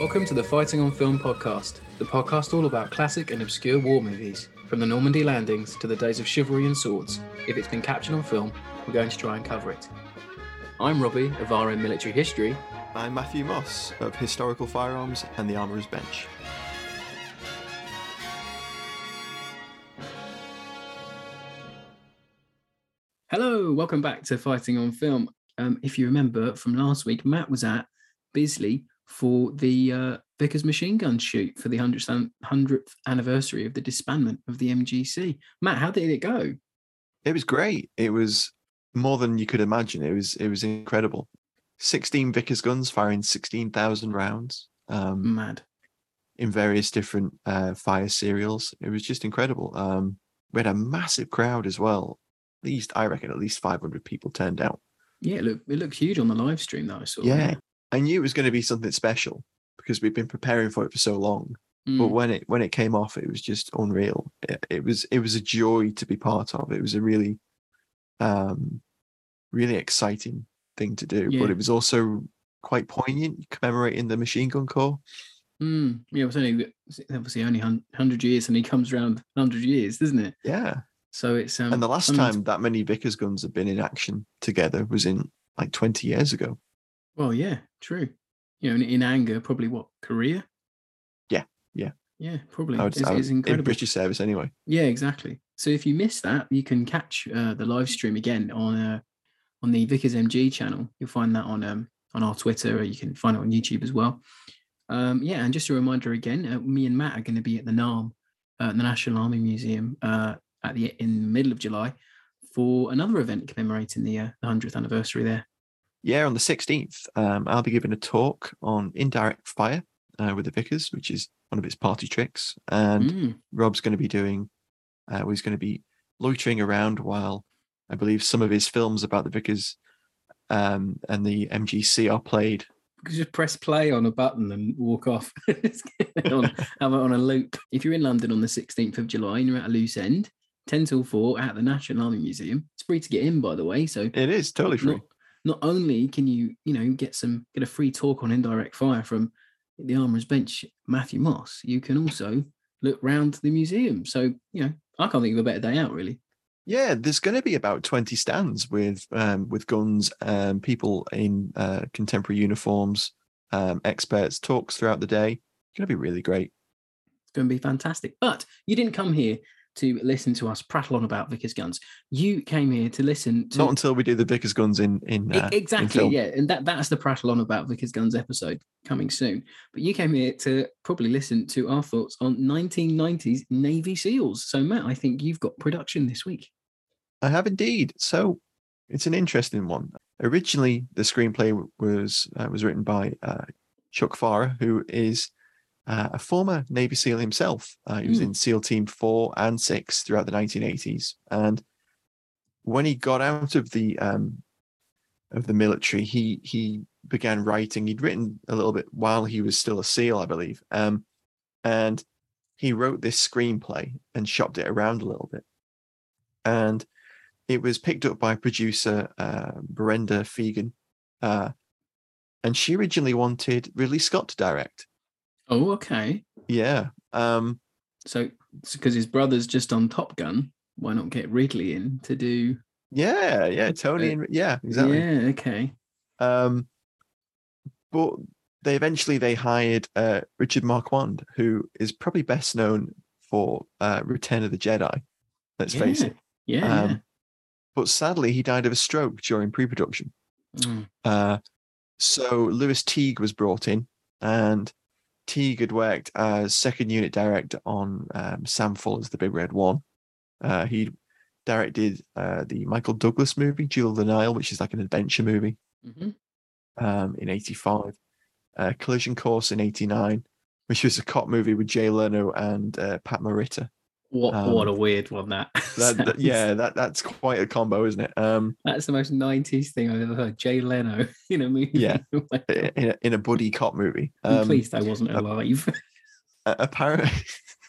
Welcome to the Fighting on Film podcast, the podcast all about classic and obscure war movies, from the Normandy landings to the days of chivalry and swords. If it's been captured on film, we're going to try and cover it. I'm Robbie of RM Military History. I'm Matthew Moss of Historical Firearms and the Armourer's Bench. Hello, welcome back to Fighting on Film. Um, if you remember from last week, Matt was at Bisley for the uh, Vickers machine gun shoot for the 100th, 100th anniversary of the disbandment of the MGC. Matt, how did it go? It was great. It was more than you could imagine. It was it was incredible. 16 Vickers guns firing 16,000 rounds um, Mad. in various different uh, fire serials. It was just incredible. Um, we had a massive crowd as well. At least I reckon at least 500 people turned out. Yeah, it looked, it looked huge on the live stream that I saw. Yeah, I knew it was going to be something special because we've been preparing for it for so long. But Mm. when it when it came off, it was just unreal. It, it was it was a joy to be part of. It was a really, um, really exciting thing to do. Yeah. But it was also quite poignant, commemorating the machine gun corps. Mm, yeah, it's only obviously only hundred years, and he comes around hundred years, doesn't it? Yeah, So it's um, and the last time that many Vickers guns had been in action together was in like twenty years ago. Well, yeah, true. You know, in, in anger, probably what Korea? Yeah, yeah. yeah, probably. I would, It's, I would- it's in incredible. British service anyway. Yeah, exactly. So if you missed that, you can catch uh, the live stream again on uh, on the Vickers MG channel. You'll find that on um, on our Twitter, or you can find it on YouTube as well. Um, yeah, and just a reminder again, uh, me and Matt are going to be at the NARM, uh, the National Army Museum, uh, at the in the middle of July for another event commemorating the uh, 100th anniversary there. Yeah, on the 16th, um, I'll be giving a talk on indirect fire uh, with the Vickers, which is one of its party tricks. And Mm, Rob's going to be doing, uh, he's going to be loitering around while I believe some of his films about the Vickers um, and the MGC are played. you just press play on a button and walk off. Just get it on, have it on a loop. If you're in London on the 16th of July and you're at a loose end, 10 till 4 at the National Army Museum. It's free to get in, by the way. So It is totally free. not, not only can you, you know, get some get a free talk on indirect fire from the Armourer's Bench, Matthew Moss, you can also look round the museum. So, you know, I can't think of a better day out, really. Yeah, there's going to be about 20 stands with um, with guns, um, people in uh, contemporary uniforms, um, experts, talks throughout the day. It's going to be really great. It's going to be fantastic. But you didn't come here to listen to us prattle on about Vickers guns. You came here to listen to Not until we do the Vickers guns in in, uh, in exactly, film. yeah, and that that's the prattle on about Vickers Guns episode coming soon. But you came here to probably listen to our thoughts on 1990s Navy SEALs. So Matt, I think you've got production this week. I have indeed. So it's an interesting one. Originally, the screenplay was uh, was written by uh, Chuck Pfarrer, who is uh, a former Navy SEAL himself. Uh, he was Hmm. in SEAL Team 4 and 6 throughout the 1980s. And when he got out of the um, of the military, he he began writing. He'd written a little bit while he was still a SEAL, I believe. Um, and he wrote this screenplay and shopped it around a little bit. And it was picked up by producer uh, Brenda Feigen. Uh, and she originally wanted Ridley Scott to direct. Oh, okay. Yeah. Um, So, because his brother's just on Top Gun, why not get Ridley in to do? yeah, yeah, Tony and yeah, exactly. Yeah, okay. Um, but they eventually they hired uh, Richard Marquand, who is probably best known for uh, Return of the Jedi. Let's face it. Yeah. Um, but sadly, he died of a stroke during pre-production. Mm. Uh, so Lewis Teague was brought in, and Teague had worked as second unit director on um, Sam Fuller's The Big Red One. Uh, he directed uh, the Michael Douglas movie Jewel of the Nile, which is like an adventure movie Mhm. um, in '85. Uh, Collision Course in '89, which was a cop movie with Jay Leno and uh, Pat Morita. What Um, what a weird one that. That, that- yeah, that that's quite a combo, isn't it? Um, That's the most '90s thing I've ever heard. Jay Leno in a movie. Yeah. Oh in a, in a buddy cop movie. I'm Um, pleased I wasn't uh, alive. apparently,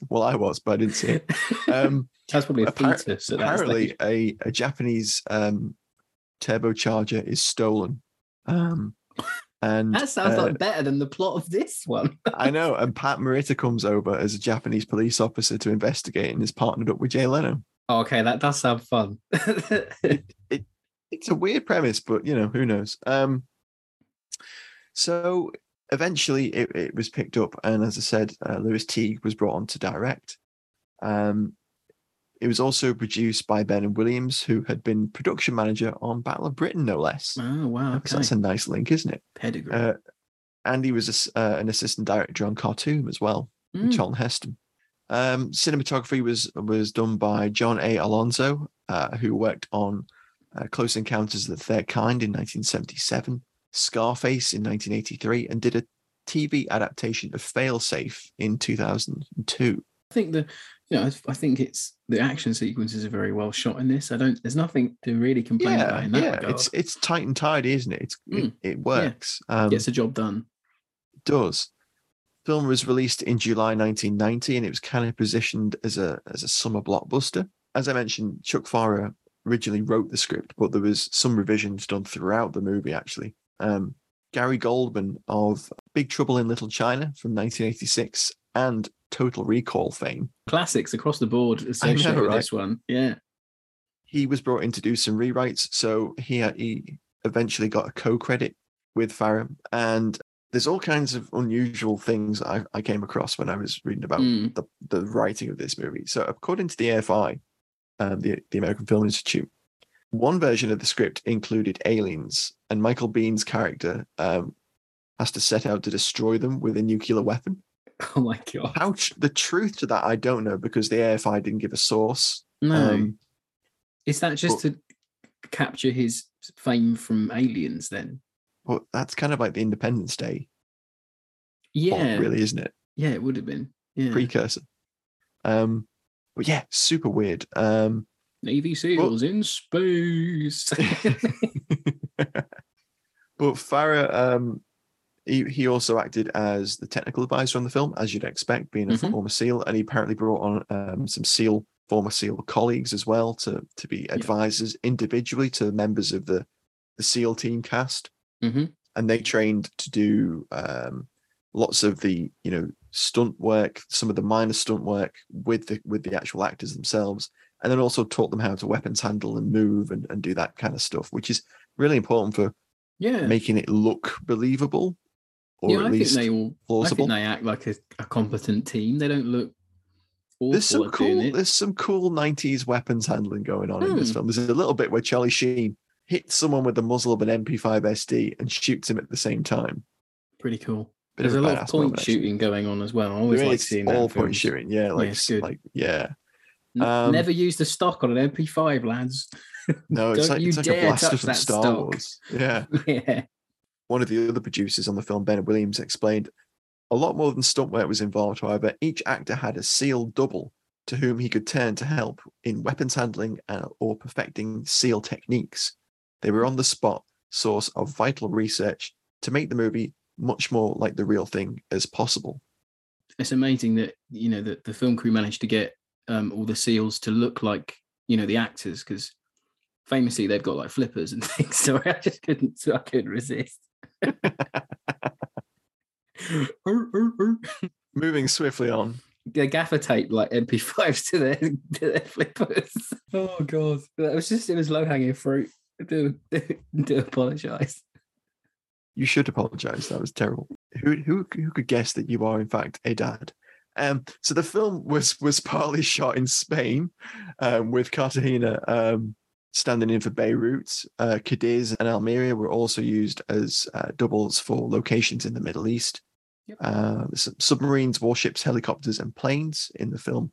well, I was, but I didn't see it. Um, That's probably a appar- fetus. apparently, a, a Japanese um, turbocharger is stolen. Um, and that sounds uh, like better than the plot of this one. I know. And Pat Morita comes over as a Japanese police officer to investigate and is partnered up with Jay Leno. Oh, okay, that does sound fun. It's a weird premise, but you know who knows. Um, so eventually, it, it was picked up, and as I said, uh, Lewis Teague was brought on to direct. Um, it was also produced by Ben Williams, who had been production manager on Battle of Britain, no less. oh wow, okay. That's a nice link, isn't it? pedigree. Uh, and he was a uh, an assistant director on Khartoum as well, with Mm. Charlton Heston. Um, cinematography was was done by John A. Alonso, uh, who worked on uh, Close Encounters of the Third Kind in 1977, Scarface in 1983, and did a TV adaptation of Failsafe in 2002. I think the, you know, I think it's the action sequences are very well shot in this. I don't. There's nothing to really complain about in that yeah, regard. it's it's tight and tidy, isn't it? It's it, Mm, it works. Um, Gets the job done. does. Film was released in July 1990, and it was kind of positioned as a as a summer blockbuster. As I mentioned, Chuck Pfarrer originally wrote the script, but there was some revisions done throughout the movie. Actually, um, Gary Goldman of Big Trouble in Little China from 1986 and Total Recall fame, Classics across the board associated with right? this one. Yeah. he was brought in to do some rewrites. So he he eventually got a co-credit with Pfarrer, and there's all kinds of unusual things I, I came across when I was reading about Mm. the, the writing of this movie. So according to the AFI, um, the the American Film Institute, one version of the script included aliens, and Michael Biehn's character um, has to set out to destroy them with a nuclear weapon. Oh my god. How tr- the truth to that I don't know because the AFI didn't give a source. No. Um, Is that just to capture his fame from Aliens? Then. well, that's kind of like the Independence Day Yeah. really, isn't it? Yeah, it would have been. Yeah. Precursor. Um, but yeah, super weird. Um, Navy SEALs in space. but Pfarrer, um, he, he also acted as the technical advisor on the film, as you'd expect, being a Mhm. former SEAL, and he apparently brought on um, some SEAL former SEAL colleagues as well to to be advisors individually to members of the the SEAL team cast, hmm and they trained to do um, lots of the you know stunt work, some of the minor stunt work with the with the actual actors themselves, and then also taught them how to weapons handle and move and, and do that kind of stuff, which is really important for Yeah. making it look believable or yeah, at I think they all. I think they act like a, a competent team. They don't look awful there's some cool there's some cool 90s weapons handling going on in this Hmm. film there's a little bit where charlie sheen hits someone with the muzzle of an mp5 sd and shoots him at the same time Pretty cool. Bit There's a a lot of point moment, shooting going on as well. I always like seeing that. all point films. shooting yeah like good. like yeah Um, Never use the stock on an MP5, lads. no it's like it's like a blaster from star stock. wars yeah yeah. One of the other producers on the film ben williams explained A lot more than stunt work was involved, however. Each actor had a SEAL double to whom he could turn to help in weapons handling and, or perfecting SEAL techniques. They were on the spot source of vital research to make the movie much more like the real thing as possible. It's amazing that you know that the film crew managed to get um, all the seals to look like you know the actors because famously they've got like flippers and things. So I just couldn't, so I couldn't resist. Moving swiftly on, the gaffer tape like MP5s to their to their flippers. Oh god, that was just it was low hanging fruit. I do do, do apologize. you should apologize. That was terrible. Who who who could guess that you are in fact a dad? Um, so the film was was partly shot in Spain, um, with Cartagena um, standing in for Beirut. Uh, Cadiz and Almeria were also used as uh, doubles for locations in the Middle East. Yep. Uh, submarines, warships, helicopters, and planes in the film.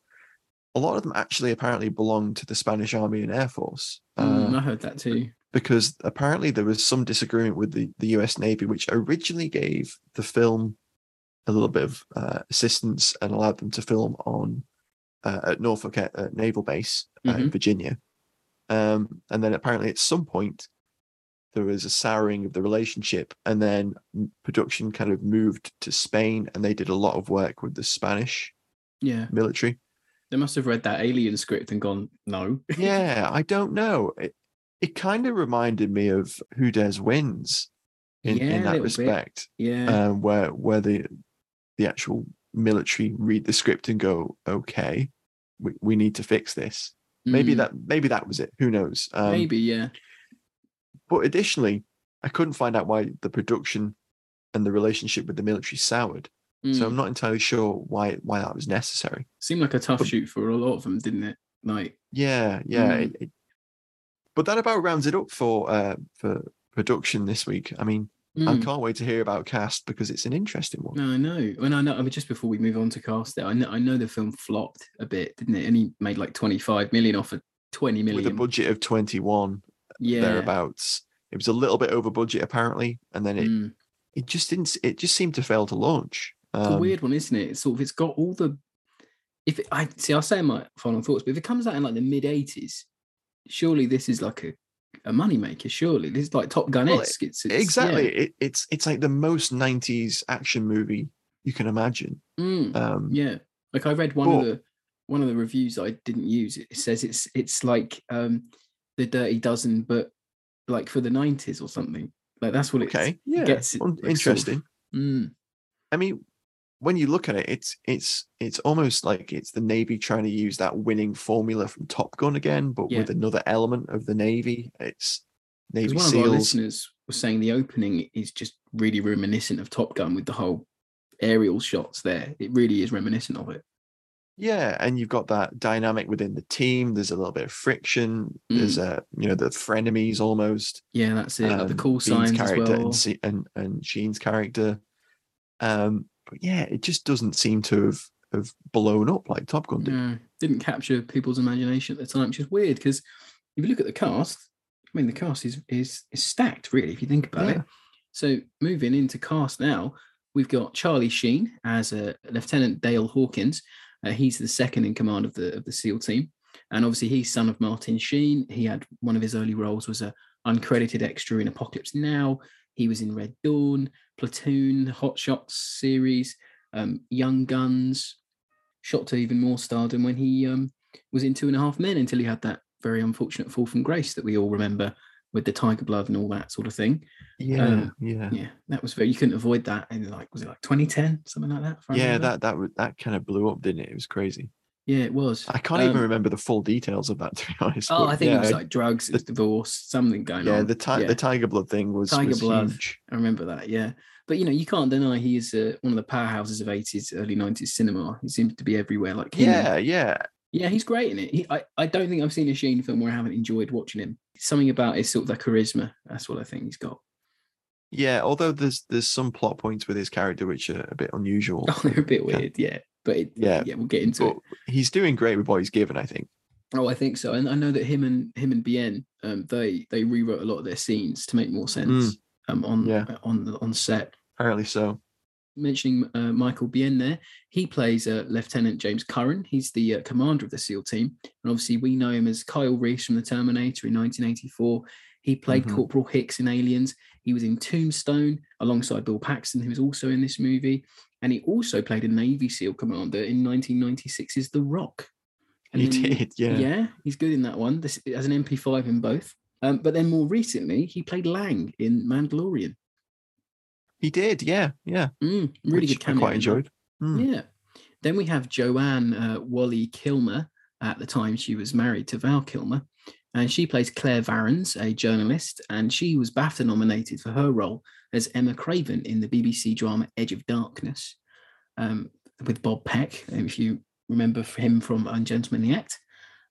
A lot of them actually apparently belonged to the Spanish Army and Air Force. Mm, Uh, I heard that too. because apparently there was some disagreement with the, the US Navy, which originally gave the film a little bit of uh, assistance and allowed them to film on uh, at Norfolk uh, uh, Naval Base uh, in Virginia. Um, and then apparently at some point there was a souring of the relationship, and then production kind of moved to Spain, and they did a lot of work with the Spanish Yeah, military. they must have read that alien script and gone no. yeah, I don't know. It, it kind of reminded me of Who Dares Wins in, Yeah, in that little bit. respect, Yeah, um, where where the the actual military read the script and go, okay, we, we need to fix this. Maybe Mm, that maybe that was it. Who knows? Um, maybe yeah. But additionally, I couldn't find out why the production and the relationship with the military soured. So Mm. I'm not entirely sure why why that was necessary. Seemed like a tough but- shoot for a lot of them, didn't it? Like, Yeah, yeah. Mm. it- it- but that about rounds it up for uh, for production this week. I mean, I mm. can't wait to hear about cast because it's an interesting one. No, I know. And I know, I mean, just before we move on to cast there, I know, I know the film flopped a bit, didn't it? And he made like 25 million off of 20 million. With a budget of 21 yeah. thereabouts, it was a little bit over budget apparently, and then it Mm. it just didn't. It just seemed to fail to launch. It's a Um, weird one, isn't it? It's sort of, it's got all the, if it, I see, I'll say my final thoughts, but if it comes out in like the mid 80s, surely this is like a, a moneymaker, surely. This is like Top Gun Well, esque. it's, it's exactly. yeah. It, it's it's like the most 90s action movie you can imagine. Mm. Um, Yeah, like I read one But- of the one of the reviews I didn't use. It says it's it's like um the Dirty Dozen, but like for the nineties or something. Like that's what it Okay. Yeah. gets it, like, sort of- interesting. Mm, I mean, when you look at it, it's it's it's almost like it's the Navy trying to use that winning formula from Top Gun again, but Yeah. with another element of the Navy. It's Navy one of our listeners was saying the opening is just really reminiscent of Top Gun with the whole aerial shots there. It really is reminiscent of it. Yeah, and you've got that dynamic within the team. There's a little bit of friction. There's a you know the frenemies almost. Yeah, that's it. like the um, call Biehn's signs as character well. and, and and Sheen's character. Um, but yeah, it just doesn't seem to have have blown up like Top Gun did. No, didn't capture people's imagination at the time, which is weird because if you look at the cast, I mean, the cast is is is stacked really if you think about it. So moving into cast now, we've got Charlie Sheen as a Lieutenant Dale Hawkins. Uh, he's the second in command of the of the SEAL team, and obviously he's son of Martin Sheen. He had one of his early roles was a uncredited extra in Apocalypse Now. He was in Red Dawn, Platoon, Hot Shots series, um, Young Guns. Shot to even more stardom when he um, was in Two and a Half Men until he had that very unfortunate fall from grace that we all remember with the tiger blood and all that sort of thing. Yeah, Um, yeah, Yeah, that was very. You couldn't avoid that And like was it like 2010 something like that? yeah. That that that kind of blew up, didn't it? It was crazy. Yeah, it was. I can't even Um, remember the full details of that to be honest. Oh, I think yeah, it was like drugs, the- divorce, something going yeah, on. the ti- Yeah, the tiger blood thing was, Tiger was blood. huge. I remember that. Yeah, but you know, you can't deny he is uh, one of the powerhouses of 80s, early 90s cinema. He seems to be everywhere. Like him Yeah, yeah. Yeah, he's great in it. He, I, I don't think I've seen a Sheen film where I haven't enjoyed watching him. Something about his sort of the charisma. That's what I think he's got. Yeah, although there's there's some plot points with his character which are a bit unusual. Oh, they're a bit weird, yeah. But it, Yeah, yeah, we'll get into But it. he's doing great with what he's given, I think. Oh, I think so. And I know that him and him and Biehn, um, they they rewrote a lot of their scenes to make more sense um, on Mm. Yeah. on on set. Apparently so. mentioning uh, Michael Biehn there. He plays uh, Lieutenant James Curran. He's the uh, commander of the SEAL team. And obviously, we know him as Kyle Reese from The Terminator in 1984. He played Mhm. Corporal Hicks in Aliens. He was in Tombstone alongside Bill Paxton, who was also in this movie. And he also played a Navy SEAL commander in 1996's The Rock. And He then- did, yeah. Yeah, he's good in that one. This as an MP5 in both. Um, but then more recently, he played Lang in Mandalorian. He did, yeah, yeah. Mm, really which good cameo. I quite enjoyed. Mm. Yeah. Then we have Joanne uh, Whalley Kilmer. At the time, she was married to Val Kilmer, and she plays Claire Varrens, a journalist, and she was BAFTA nominated for her role as Emma Craven in the BBC drama Edge of Darkness, um, with Bob Peck, if you remember him from Ungentlemanly Act.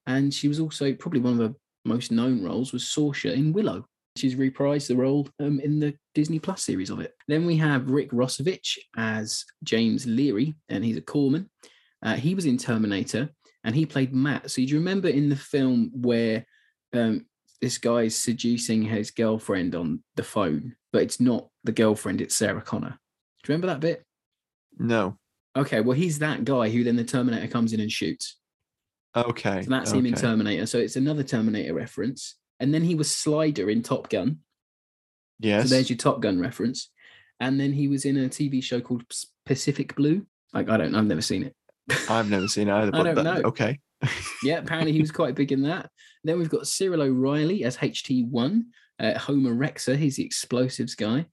And she was also probably one of the most known roles was Sorsha in Willow. She's reprised the role um, in the Disney Plus series of it. Then we have Rick Rossovich as James Leary, and he's a corpsman. Uh, he was in Terminator, and he played Matt. So you remember in the film where um, this guy's seducing his girlfriend on the phone, but it's not the girlfriend, it's Sarah Connor. Do you remember that bit? No. Okay, well, he's that guy who then the Terminator comes in and shoots. Okay. So that's him in. Terminator. So it's another Terminator reference. And then he was Slider in Top Gun. Yes. So there's your Top Gun reference. And then he was in a TV show called Pacific Blue. Like I don't, know, I've never seen it. I've never seen it either. I But don't that- know. Okay. yeah, apparently he was quite big in that. Then we've got Cyril O'Reilly as HT1, uh, Homer Rexer. He's the explosives guy.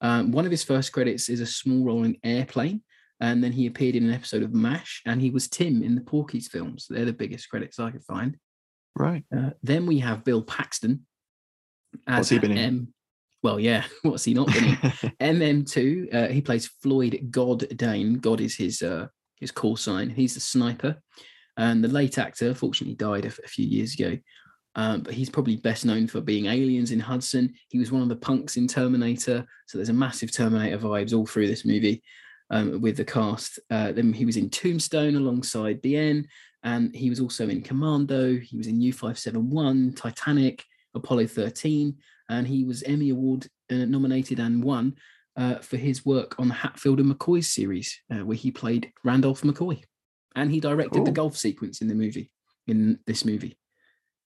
Um, one of his first credits is a small role in Airplane, and then he appeared in an episode of MASH, and he was Tim in the Porky's films. They're the biggest credits I could find. Right. Uh, then we have Bill Paxton. As What's he been in? M- well, yeah, what's he not been in? MM2. Uh, he plays Floyd God Dane. God is his uh, his call sign. He's the sniper, and the late actor fortunately died a, few years ago. Um, but he's probably best known for being aliens in Hudson. He was one of the punks in Terminator, so there's a massive Terminator vibes all through this movie um, with the cast. Uh, then he was in Tombstone alongside BN, and he was also in Commando. He was in U571, Titanic, Apollo 13, and he was Emmy Award uh, nominated and won uh, for his work on the Hatfield and McCoy series, uh, where he played Randolph McCoy, and he directed the golf sequence in the movie. In this movie,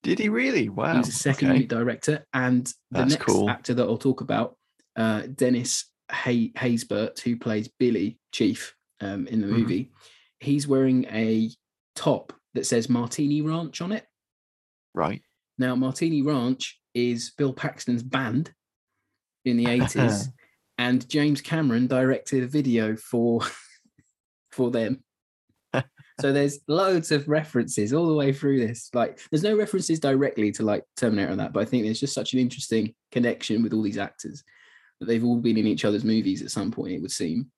Did he really? Wow. he was a second okay. unit director, and the That's next cool. actor that I'll talk about, uh, Dennis Hay- Haysbert, who plays Billy Chief um, in the Mhm. movie, he's wearing a top that says Martini Ranch on it. Right. Now, Martini Ranch is Bill Paxton's band in the 80s, and James Cameron directed a video for for them. So there's loads of references all the way through this. Like, there's no references directly to like Terminator and that, but I think there's just such an interesting connection with all these actors that they've all been in each other's movies at some point. It would seem.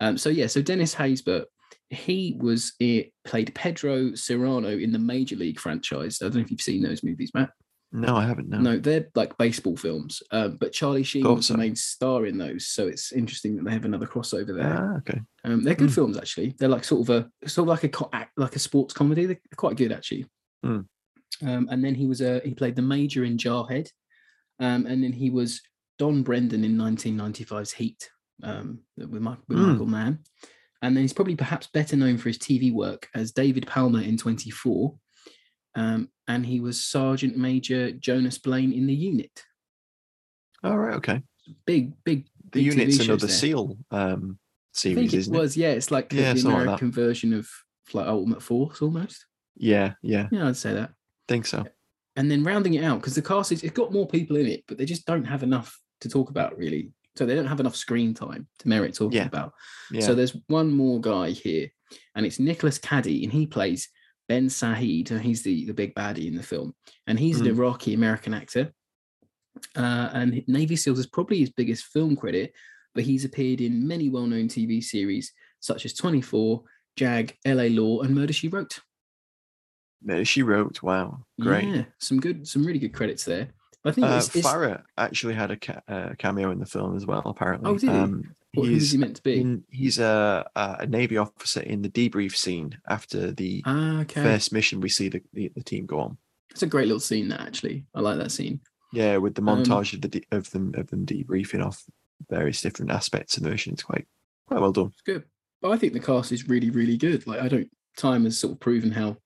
Um, so yeah, so Dennis Haysbert, he was it played Pedro Serrano in the Major League franchise. I don't know if you've seen those movies, Matt. No, I haven't. No. No, they're like baseball films. Um, but Charlie Sheen Thought was so. the main star in those, so it's interesting that they have another crossover there. Ah, okay. Um, they're good Hmm. films actually. They're like sort of a sort of like a co- act- like a sports comedy. They're quite good actually. Hmm. Um, and then he was a he played the major in Jarhead, um, and then he was Don Breedan in 1995's Heat um, with, Mi- with Hmm. Michael Mann. And then he's probably perhaps better known for his TV work as David Palmer in 24. Um, and he was Sergeant Major Jonas Blane in the unit. All right. Okay. Big, big, The big unit's another there. SEAL um, I series, think it isn't was, yeah. It's like the- Yeah, the something like version of like Ultimate Force almost. Yeah. Yeah. Yeah, I'd say that. Think so. And then rounding it out, because the cast is it's got more people in it, but they just don't have enough to talk about really. So they don't have enough screen time to merit talking Yeah. about. Yeah. So there's one more guy here, and it's Nicholas Caddy, and he plays Ben Saeed. and He's the, the big baddie in the film, and he's an Mm. Iraqi American actor. Uh, and Navy SEALs is probably his biggest film credit, but he's appeared in many well known TV series such as 24, Jag, LA Law, and Murder She Wrote. Murder she wrote. Wow. Great. Yeah, some good, some really good credits there. I think Uh, it's, it's Pfarrer actually had a ca- uh, cameo in the film as well. Apparently. Oh, did he? Um, what, who was he's he meant to be? in- he's a, a navy officer in the debrief scene after the ah, okay. first mission. We see the, the, the team go on. It's a great little scene. That actually, I like that scene. Yeah, with the Um, montage of the of them of them debriefing off various different aspects of the mission. It's quite Quite well done. It's good. But I think the cast is really, really good. Like I don't time has sort of proven how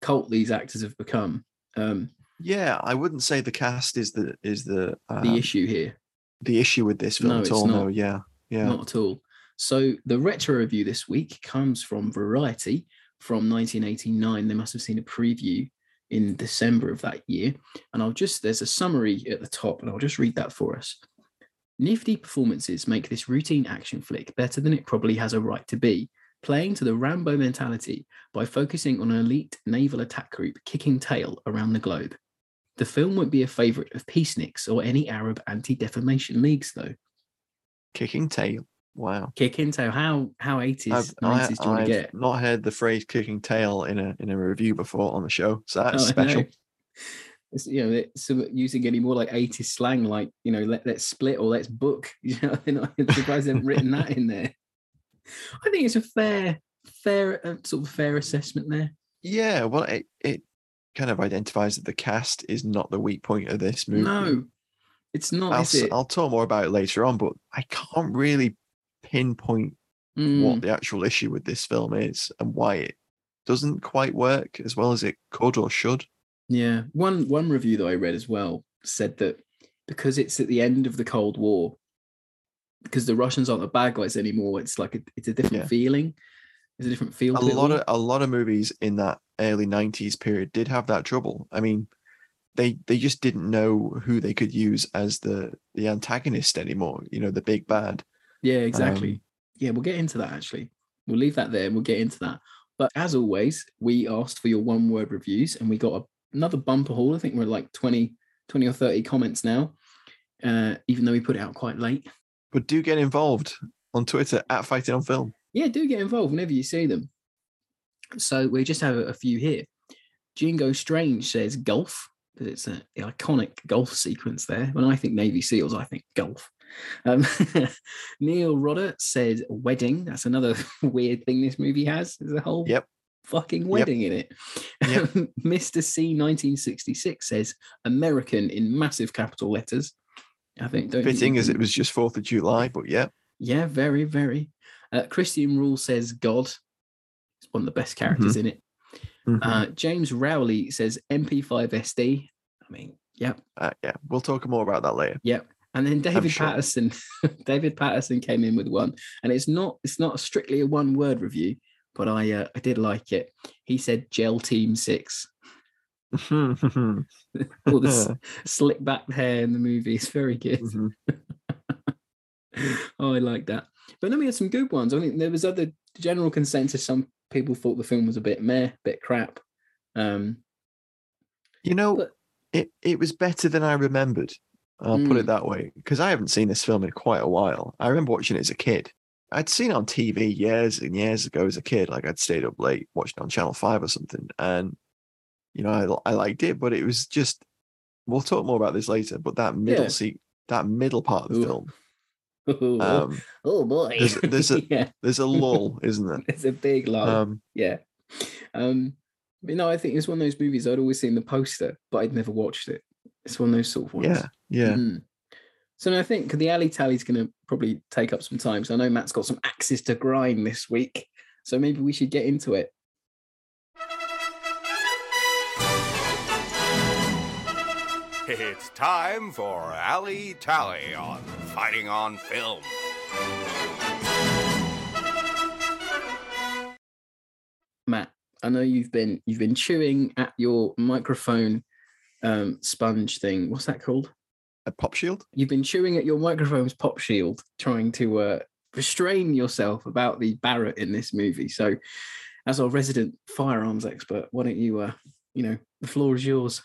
cult these actors have become. Um Yeah, I wouldn't say the cast is the is the uh, the issue here. the issue with this film No, at all. No, yeah, yeah. Not at all. So the retro review this week comes from Variety from 1989. They must have seen a preview in December of that year. And I'll just, there's a summary at the top, and I'll just read that for us. Nifty performances make this routine action flick better than it probably has a right to be, playing to the Rambo mentality by focusing on an elite naval attack group kicking tail around the globe. The film won't be a favourite of peaceniks or any Arab anti defamation leagues, though. Kicking tail. Wow. Kicking tail, how how 80s, 90s I, do you want I've to get? not heard the phrase "kicking tail" in a in a review before on the show, so that's Oh, special. It's, you know, using any more like 80s slang, like, you know, let, let's split or let's book. You know, I'm surprised they haven't written that in there. I think it's a fair, fair, uh, sort of fair assessment there. Yeah, well, it it kind of identifies that the cast is not the weak point of this movie. No, it's not, I'll, is it? I'll talk more about it later on, but I can't really pinpoint Mm, what the actual issue with this film is and why it doesn't quite work as well as it could or should. Yeah, one one review that I read as well said that because it's at the end of the Cold War, because the Russians aren't the bad guys anymore, it's like a, it's a different Yeah. feeling. It's a different feel. A lot of a lot of movies in that early '90s period did have that trouble. I mean, they they just didn't know who they could use as the the antagonist anymore. You know, the big bad. Yeah, exactly. Um, yeah, we'll get into that actually. We'll leave that there and we'll get into that. But as always, we asked for your one word reviews and we got a, another bumper haul. I think we're like 20, 20 or 30 comments now, uh, even though we put it out quite late. But do get involved on Twitter at Fighting on Film. Yeah, do get involved whenever you see them. So we just have a, few here. Jingo Strange says golf it's a, the iconic golf sequence there. When I think Navy SEALs, I think golf. Um, Neil Rodder said wedding. That's another weird thing this movie has. There's a whole Yep. fucking wedding in it. Yep. Mr. C 1966 says American in massive capital letters. I think don't Fitting as it was just Fourth of July, but yeah, yeah, very, very. Uh, Christian Rule says God. It's one of the best characters in it. Mhm. Uh, James Rowley says MP5SD. I mean, yep, Uh, yeah. We'll talk more about that later. yep. And then David sure. Patterson, David Patterson came in with one, and it's not it's not strictly a one word review, but I uh, I did like it. He said Gel Team Six. All this slick back hair in the movie is very good. Mhm. oh, I like that. But then we had some good ones. I think there was other general consensus. Some people thought the film was a bit meh, bit crap. Um, You know, But- it, it was better than I remembered. I'll put Mm. it that way because I haven't seen this film in quite a while. I remember watching it as a kid. I'd seen it on TV years and years ago as a kid. Like I'd stayed up late watching it on Channel Five or something, and you know I I liked it, but it was just. We'll talk more about this later. But that middle Yeah. seat, that middle part of the Ooh. film, um, oh boy, there's- there's a- yeah, there's a lull, isn't there? it's a big lull. Um, yeah. Um, but no, I think it's one of those movies I'd always seen the poster, but I'd never watched it. It's one of those sort of ones. yeah, yeah. Mm. So I think the alley tally's going to probably take up some time. So I know Matt's got some axes to grind this week. So maybe we should get into it. It's time for Alley Tally on Fighting on Film. Matt, I know you've been you've been chewing at your microphone um, sponge thing. What's that called? A pop shield. You've been chewing at your microphone's pop shield, trying to uh, restrain yourself about the Barrett in this movie. So, as our resident firearms expert, why don't you, uh, you know, the floor is yours.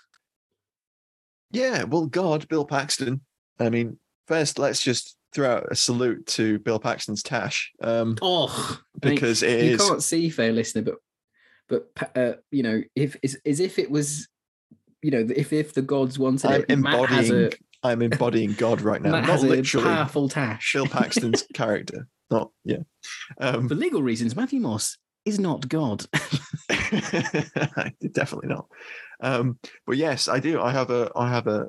Yeah, well, God, Bill Paxton. I mean, first, let's just throw out a salute to Bill Paxton's Tash, um, Oh, I mean, because it you is. can't see, fair listener, but but uh, you know, if as, as if it was, you know, if if the gods wanted I'm it, has a embodying. I'm embodying God right now, Matt not literally. powerful tash. Bill Paxton's character, not yeah. Um, For legal reasons, Matthew Moss is not God. definitely not. Um, but yes, I do. I have a. I have a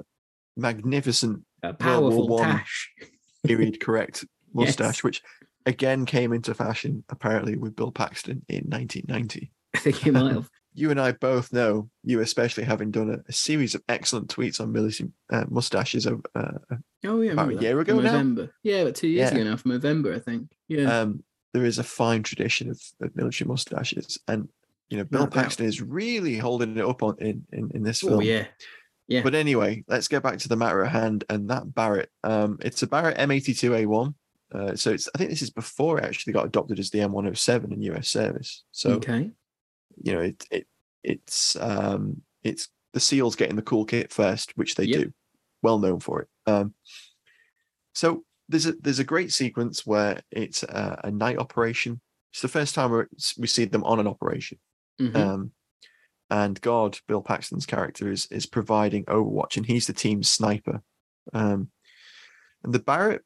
magnificent a World War powerful One. period correct Yes. mustache, which again came into fashion apparently with Bill Paxton in 1990. I think he might have. You and I both know, you especially having done a, a series of excellent tweets on military uh, mustaches over, uh, Oh yeah, About a year ago now? November. Yeah, but two years Yeah. ago now, for November, I think. Yeah. um, there is a fine tradition of, of military mustaches, and you know Bill No. Paxton is really holding it up on in in, in this film. oh yeah. Yeah. But anyway, let's get back to the matter at hand, and that Barrett. Um, it's a Barrett M82A1. Uh, so it's I think this is before it actually got adopted as the M107 in US service. So okay. you know it it it's um it's the SEALs getting the cool kit first, which they Yep. do, well known for it. Um, so there's a there's a great sequence where it's a, a night operation. It's the first time we're, we see them on an operation. Mhm. Um, and God, Bill Paxton's character is is providing Overwatch, and he's the team's sniper. Um, and the Barrett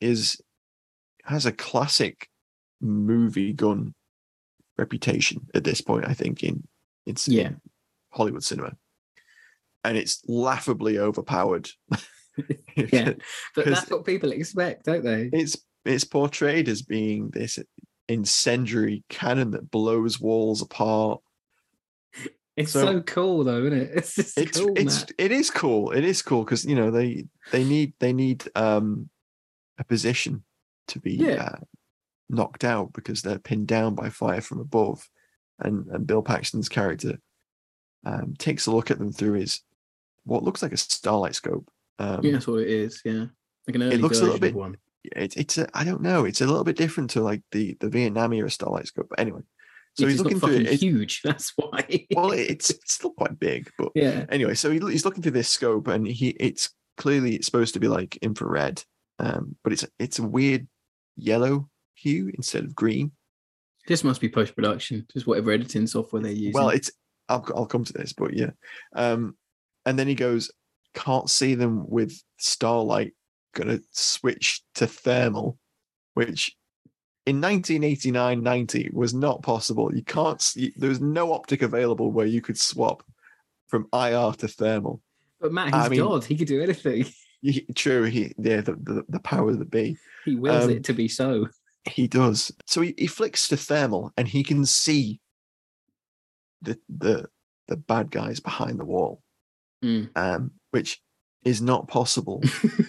is has a classic movie gun reputation at this point. I think in it's Yeah. Hollywood cinema, and it's laughably overpowered. yeah. But that's what people expect, don't they? it's it's portrayed as being this incendiary cannon that blows walls apart. It's so- so, cool though, isn't it? It's just It's cool, it's Matt. it is cool. It is cool because you know they they need they need um a position to be Yeah. uh, knocked out because they're pinned down by fire from above, and and Bill Paxton's character um takes a look at them through his what looks like a starlight scope. Um, yeah, that's what it is. Yeah. Like an early looks a little bit- one. It, it's a, I don't know. It's a little bit different to like the the Vietnam era starlight scope. But anyway, so Which he's looking through it. huge. That's why. well, it's it's still quite big, but yeah. anyway, so he, he's looking through this scope, and he it's clearly it's supposed to be like infrared, um, but it's it's a weird yellow hue instead of green. This must be post production, just whatever editing software they're using. Well, it's I'll I'll come to this, but yeah, um, and then he goes, can't see them with starlight, gonna switch to thermal, which in 1989 90 was not possible. You can't see, there was no optic available where you could swap from IR to thermal. but Matt, I he's mean- God. He could do anything. He- True, he yeah, the, the, the power of the bee. He wills Um, it to be so. He does. So he, he flicks to thermal and he can see the the the bad guys behind the wall. Mm. Um, which is not possible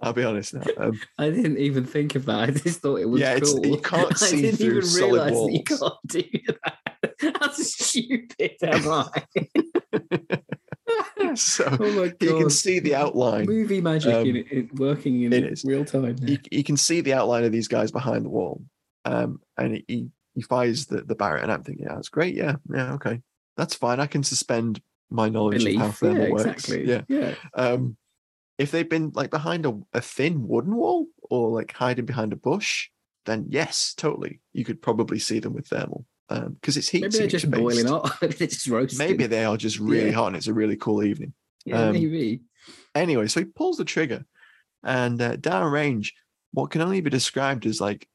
I'll be honest now. Um, I didn't even think of that. I just thought it was Yeah, cool. you can't I see didn't through even solid that you can't do that. How stupid am I? so oh my god! you can see the outline. movie magic Um, in, in working in it is. real time. You, you can see the outline of these guys behind the wall. Um, and he he fires the, the Barrett, and I'm thinking, yeah, that's great. Yeah, yeah, okay. That's fine. I can suspend my knowledge of how Belief. thermal Yeah, works. exactly. Yeah. yeah. Um, if they've been like behind a, a thin wooden wall or like hiding behind a bush, then yes, totally. You could probably see them with thermal. Um, because it's heat. Maybe they're just signature boiling based. up. Maybe they're just roasting. Maybe they are just really Yeah. hot and it's a really cool evening. Yeah, um, maybe. Anyway, so he pulls the trigger and uh, down range, what can only be described as like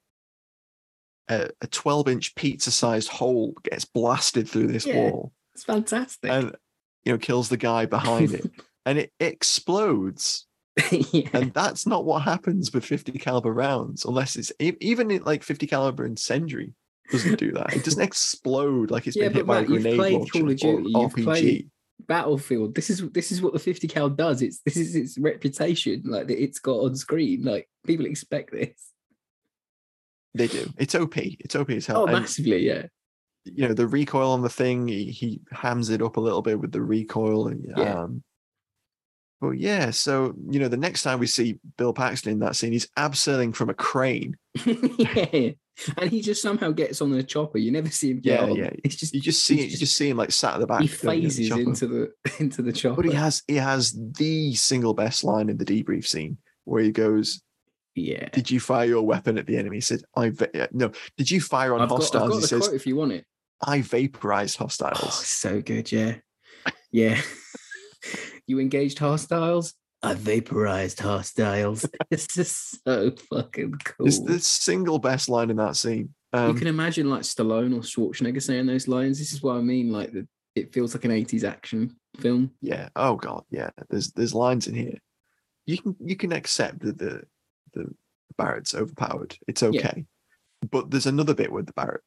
a, a 12 inch pizza sized hole gets blasted through this Yeah. wall It's fantastic. and, you know, kills the guy behind it and it explodes. yeah. And that's not what happens with 50 caliber rounds, unless it's even in like 50 caliber incendiary doesn't do that. It doesn't explode like it's Yeah, been hit but by a Matt, you've grenade played launcher Call of or Duty, you've RPG. played- Battlefield. This is this is what the 50 cal does. It's this is its reputation, like that it's got on screen. Like people expect this. They do. It's OP. It's OP as hell. Oh, And, massively, yeah. you know, the recoil on the thing, he, he hams it up a little bit with the recoil. And, Yeah. um, but yeah, so you know, the next time we see Bill Paxton in that scene, he's abseiling from a crane. yeah. And he just somehow gets on the chopper. You never see him get Yeah, on. yeah. It's just You just see, he's you just- just see him like sat at the back. he of the phases into the into the chopper. But he has he has the single best line in the debrief scene where he goes, yeah. "Did you fire your weapon at the enemy?" He said, "I va- uh, no. Did you fire on I've got, hostiles?" got he says, if you want it. "I vaporized Oh, hostiles." so good, yeah. Yeah. you engaged hostiles? I vaporized hostiles. it's just so fucking cool. It's the single best line in that scene. Um, you can imagine like Stallone or Schwarzenegger saying those lines. This is what I mean. Like the, it feels like an 80s action film. yeah. Oh god, yeah. There's there's lines in here. You can you can accept that the the Barrett's overpowered. It's okay. But there's another bit with the Barrett.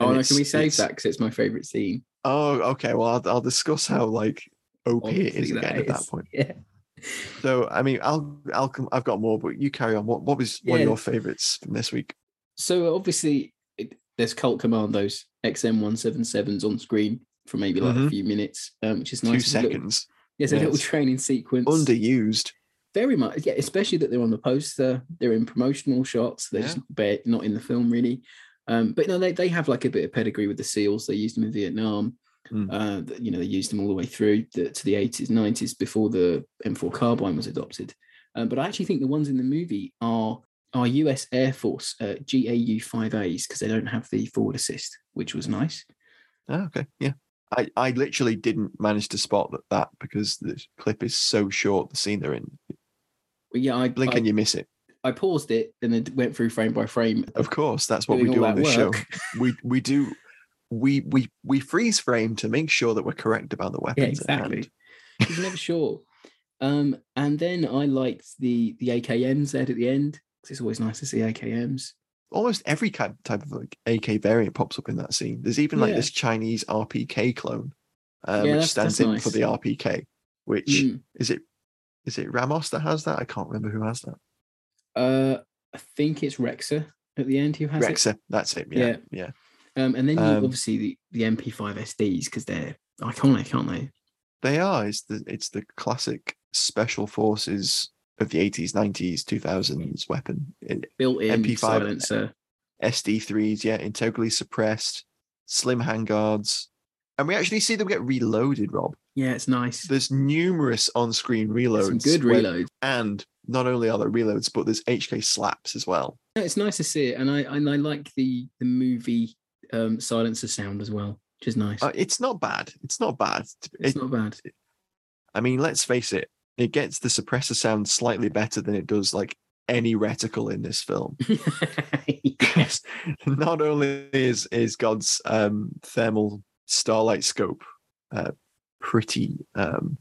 Oh no, can we save that because it's my favorite scene? Oh, okay. Well, I'll, I'll discuss how like OP it is again at that point. Yeah. So, I mean, I'll, I'll, come- I've got more, but you carry on. What, what was one of your favorites from this week? So obviously, it, there's Colt Commandos XM177s on screen for maybe like a Mhm. few minutes, um, which is Two nice. A little- seconds. There's a little training sequence. Underused. very much, yeah. Especially that they're on the poster, they're in promotional shots. They're Yeah. just bare, not in the film really. Um, but no, they they have like a bit of pedigree with the SEALs. They used them in Vietnam. Mm. Uh, you know, they used them all the way through the, to the 80s, 90s before the M4 carbine was adopted. Um, but I actually think the ones in the movie are are US Air Force uh, GAU 5As because they don't have the forward assist, which was nice. Oh, okay. Yeah. I, I literally didn't manage to spot that, that because the clip is so short, the scene they're in. But yeah, I, Blink I, and you miss it. I paused it and then went through frame by frame. Of course, that's what we do on this show. We we do we we we freeze frame to make sure that we're correct about the weapons. hand. exactly. You're never sure. Um, and then I liked the the AKMs there at the end because it's always nice to see AKMs. Almost every kind type of like AK variant pops up in that scene. There's even like Yeah. this Chinese RPK clone, uh, Yeah, which that's- stands that's in for the RPK. Which Mm. is it? Is it Ramos that has that? I can't remember who has that. Uh, I think it's Rexer at the end who has it. Rexer. That's it. Yeah, yeah. Um, and then you, Um, obviously the, the MP5 SDs because they're iconic, aren't they? They are. It's the it's the classic special forces of the 80s, 90s, 2000s weapon. Built in MP5 silencer. SD3s, yeah, integrally suppressed, slim handguards. And we actually see them get reloaded, Rob. Yeah, it's nice. There's numerous on-screen reloads. Some good where- reloads. And not only are there reloads, but there's HK slaps as well. No, It's nice to see it, and I and I like the the movie um, silencer sound as well, which is nice. Uh, it's not bad. It's not bad. it's It- not bad. I mean, let's face it, it gets the suppressor sound slightly better than it does like any reticle in this film. Yes. Not only is is God's um, thermal starlight scope uh, pretty um,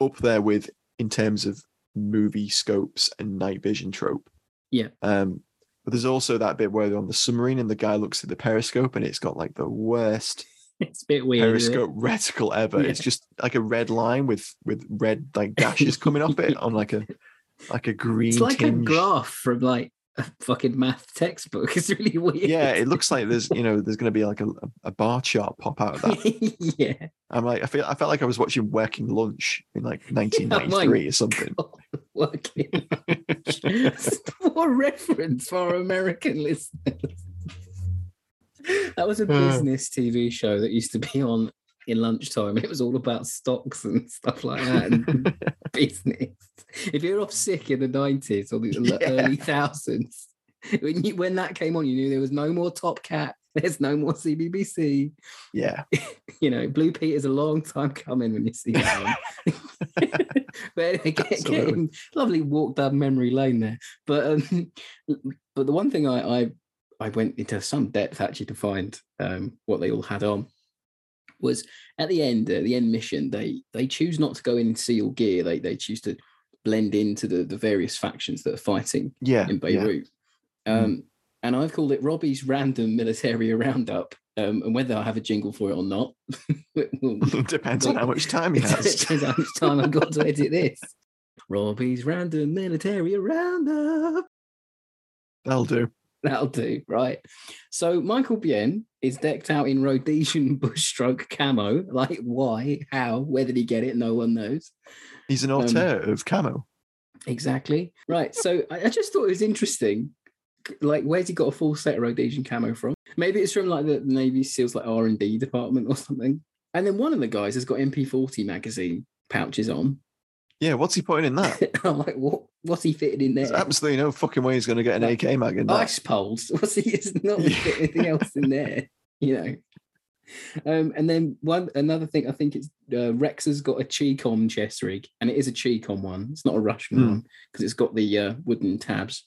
up there with in terms of movie scopes and night vision trope. Yeah. Um, but there's also that bit where they're on the submarine and the guy looks at the periscope and it's got like the worst it's a bit weird. periscope reticle ever. It's just like a red line with with red like dashes coming off it on like a like a green. It's like tinge. a graph from like a fucking math textbook. It's really weird. Yeah, it looks like there's you know there's going to be like a, a bar chart pop out of that. yeah. I'm like I feel I felt like I was watching Working Lunch in like 1993 or something. Working. a reference for our American listeners. That was a Uh. business TV show that used to be on in lunchtime. It was all about stocks and stuff like that and business. If you're off sick in the 90s or the the Yeah. early thousands, when you when that came on, you knew there was no more Top Cat, there's no more CBBC. Yeah, You know, Blue Peter's a long time coming when you see that one. but get, getting lovely walk down memory lane there. But um, but the one thing I, I I went into some depth actually to find um, what they all had on was at the end, uh, the end mission, they they choose not to go in and SEAL gear. They they choose to blend into the the various factions that are fighting yeah, in yeah. Beirut. Um, and I've called it Robbie's random military roundup. Um, and whether I have a jingle for it or not, Depends on how much time he has. depends how much time I've got to edit this. Robbie's random military roundup. That'll do. That'll do, right? So Michael Biehn is decked out in Rhodesian bushstroke camo. Like, why? How? Where did he get it? No one knows. He's an Um, auteur of camo. Exactly. Right. So I, I just thought it was interesting. Like, where's he got a full set of Rhodesian camo from? Maybe it's from like the Navy SEALs like R and D department or something. And then one of the guys has got MP40 magazine pouches on. Yeah, what's he putting in that? I'm like, what? What's he fitting in There's there? absolutely no fucking way he's going to get an AK mag in that. Ice poles. What's he? It's not anything else in there. You know. Um, and then one another thing, I think it's uh, Rex has got a Chicom chest rig, and it is a Chicom one. It's not a Russian Hmm. one because it's got the uh, wooden tabs.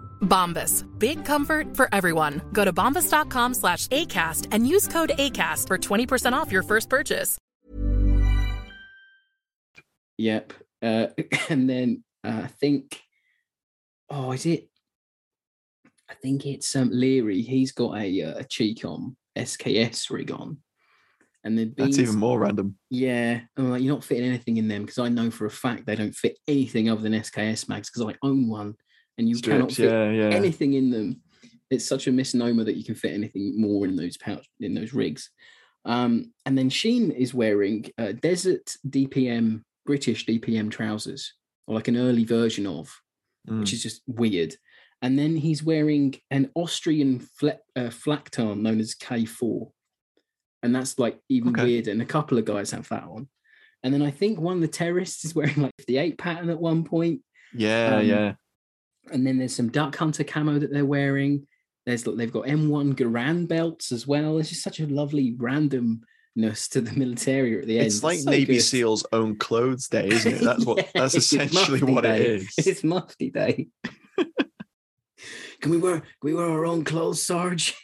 Bombas. Big comfort for everyone. Go to bombas.com slash ACAST and use code ACAST for 20% off your first purchase. Yep. Uh, and then uh, I think, oh, is it? I think it's um, Leary. He's got a, uh, a Chicom SKS rig on. And the That's even more random. Yeah, I'm like, you're not fitting anything in them because I know for a fact they don't fit anything other than SKS mags because I own one, and you cannot fit yeah, yeah. anything in them. It's such a misnomer that you can fit anything more in those pouch in those rigs. Um, and then Sheen is wearing uh, desert DPM British DPM trousers, or like an early version of, Mm. which is just weird. And then he's wearing an Austrian fle- uh, known as K4. And that's like even Okay. weirder. And a couple of guys have that on. And then I think one of the terrorists is wearing like the eight pattern at one point. Yeah, Um, yeah. And then there's some Duck Hunter camo that they're wearing. There's they've got M1 Garand belts as well. It's just such a lovely randomness to the military at the end. It's like so Navy good. SEALs own clothes day, isn't it? That's what Yeah, that's essentially what day. it is. It's Mufti day. can we wear can we wear our own clothes, Sarge?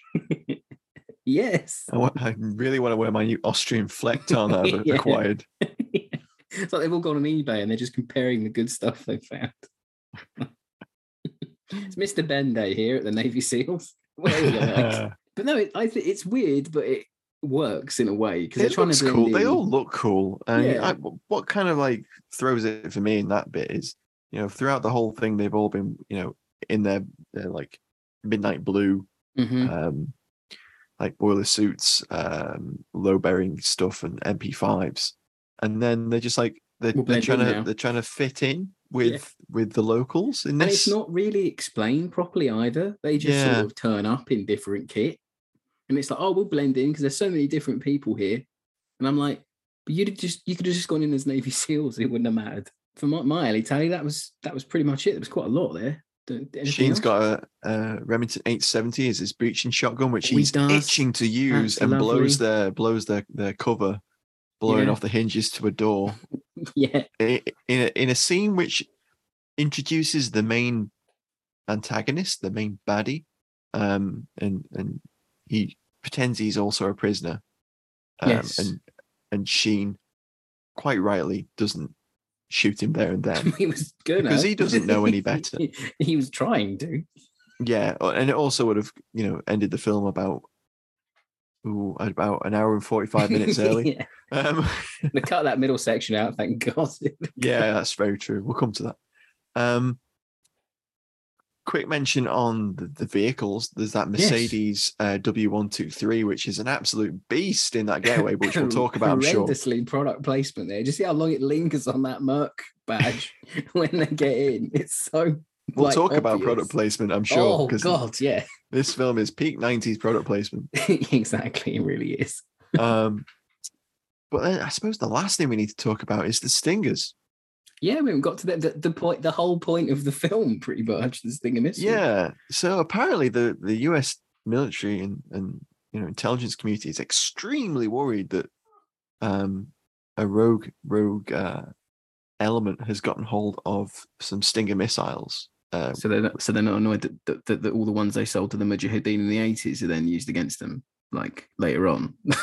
yes. I, want, I really want to wear my new Austrian Flecktarn that I've Yeah. acquired. it's like they've all gone on eBay and they're just comparing the good stuff they found. It's Mr. Benn Day here at the Navy SEALs. Where are you like? but no, it, I think it's weird, but it works in a way because they're trying to blend cool. They all look cool. And Yeah. I, what kind of like throws it for me in that bit is, you know, throughout the whole thing, they've all been, you know, in their, their like midnight blue, Mhm. um, like boiler suits, um, low bearing stuff, and MP5s, and then they're just like they're, they're trying to now. they're trying to fit in with with the locals in And this. it's not really explained properly either. They just Yeah. sort of turn up in different kit. And it's like, oh, we'll blend in because there's so many different people here. And I'm like, but you'd just you could have just gone in as Navy SEALs, it wouldn't have mattered. For my, my Tally, that was that was pretty much it. There was quite a lot there. Sheen's else? got a, a Remington 870 as his breaching shotgun, which he he's does. itching to use That's and blows their blows their, their cover, blowing Yeah. off the hinges to a door. yeah. In a, in a scene which introduces the main antagonist, the main baddie, um, and and he pretends he's also a prisoner, um, Yes. and and Sheen, quite rightly, doesn't shoot him there and then. he was gonna Because he doesn't know any better. he, was trying to. yeah, and it also would have you know ended the film about. Ooh, about an hour and forty-five minutes early. yeah. Um, They cut that middle section out, thank God. Yeah, that's very true. We'll come to that. Um, quick mention on the, the vehicles. There's that Yes. Mercedes uh, W123, which is an absolute beast in that getaway, which we'll talk about, I'm sure. Product placement there. Just see how long it lingers on that Merc badge when they get in. It's so. We'll like, talk about obvious. product placement, I'm sure. Oh God, yeah, This film is peak 90s product placement. exactly. It really is. Um, but then I suppose the last thing we need to talk about is the Stingers. Yeah, we got to the, the, the point, the whole point of the film, pretty much. This thing of mystery. Yeah. So apparently the, the US military and, and you know intelligence community is extremely worried that um a rogue rogue uh, element has gotten hold of some Stinger missiles. Uh, So they're not, so they're not annoyed that, that, that, that all the ones they sold to the Mujahideen in the eighties are then used against them, like later on. they're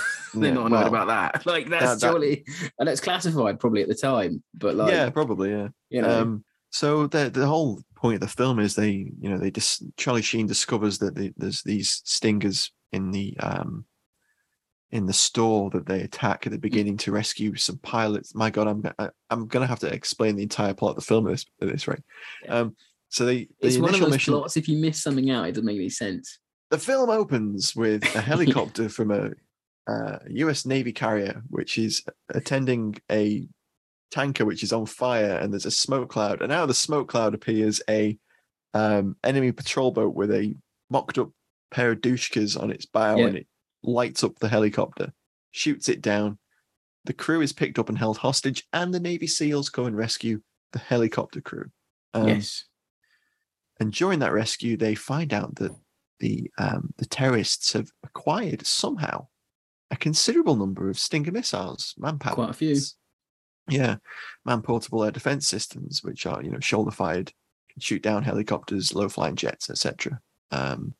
Yeah, not annoyed well, about that. Like that's that- that- and it's classified probably at the time, but like yeah, probably, yeah. you know, Um, so the the whole point of the film is they, you know, they just Charlie Sheen discovers that the, there's these stingers in the um in the store that they attack at the beginning to rescue some pilots. My God, I'm I- I'm gonna have to explain the entire plot of the film at this, at this rate. Um, so they the It's one of initial those mission. plots. If you miss something out, it doesn't make any sense. The film opens with a helicopter from a uh, U.S. Navy carrier, which is attending a tanker which is on fire, and there's a smoke cloud. And out of the smoke cloud appears a um, enemy patrol boat with a mocked up pair of Dushkas on its bow, Yeah. and it lights up the helicopter, shoots it down. The crew is picked up and held hostage, and the Navy SEALs go and rescue the helicopter crew. Um, yes. And during that rescue, they find out that the um, the terrorists have acquired somehow a considerable number of Stinger missiles, manpads. Quite a few. Yeah, man portable air defense systems, which are you know shoulder fired, can shoot down helicopters, low flying jets, etc. Um,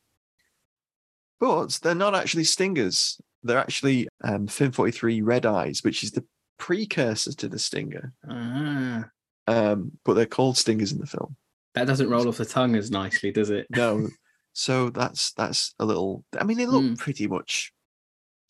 but they're not actually Stingers. They're actually um, FIM-43 Redeyes, which is the precursor to the Stinger. Ah, Um, but they're called Stingers in the film. That doesn't roll off the tongue as nicely, does it? No. So that's that's a little. I mean, they look Mm. pretty much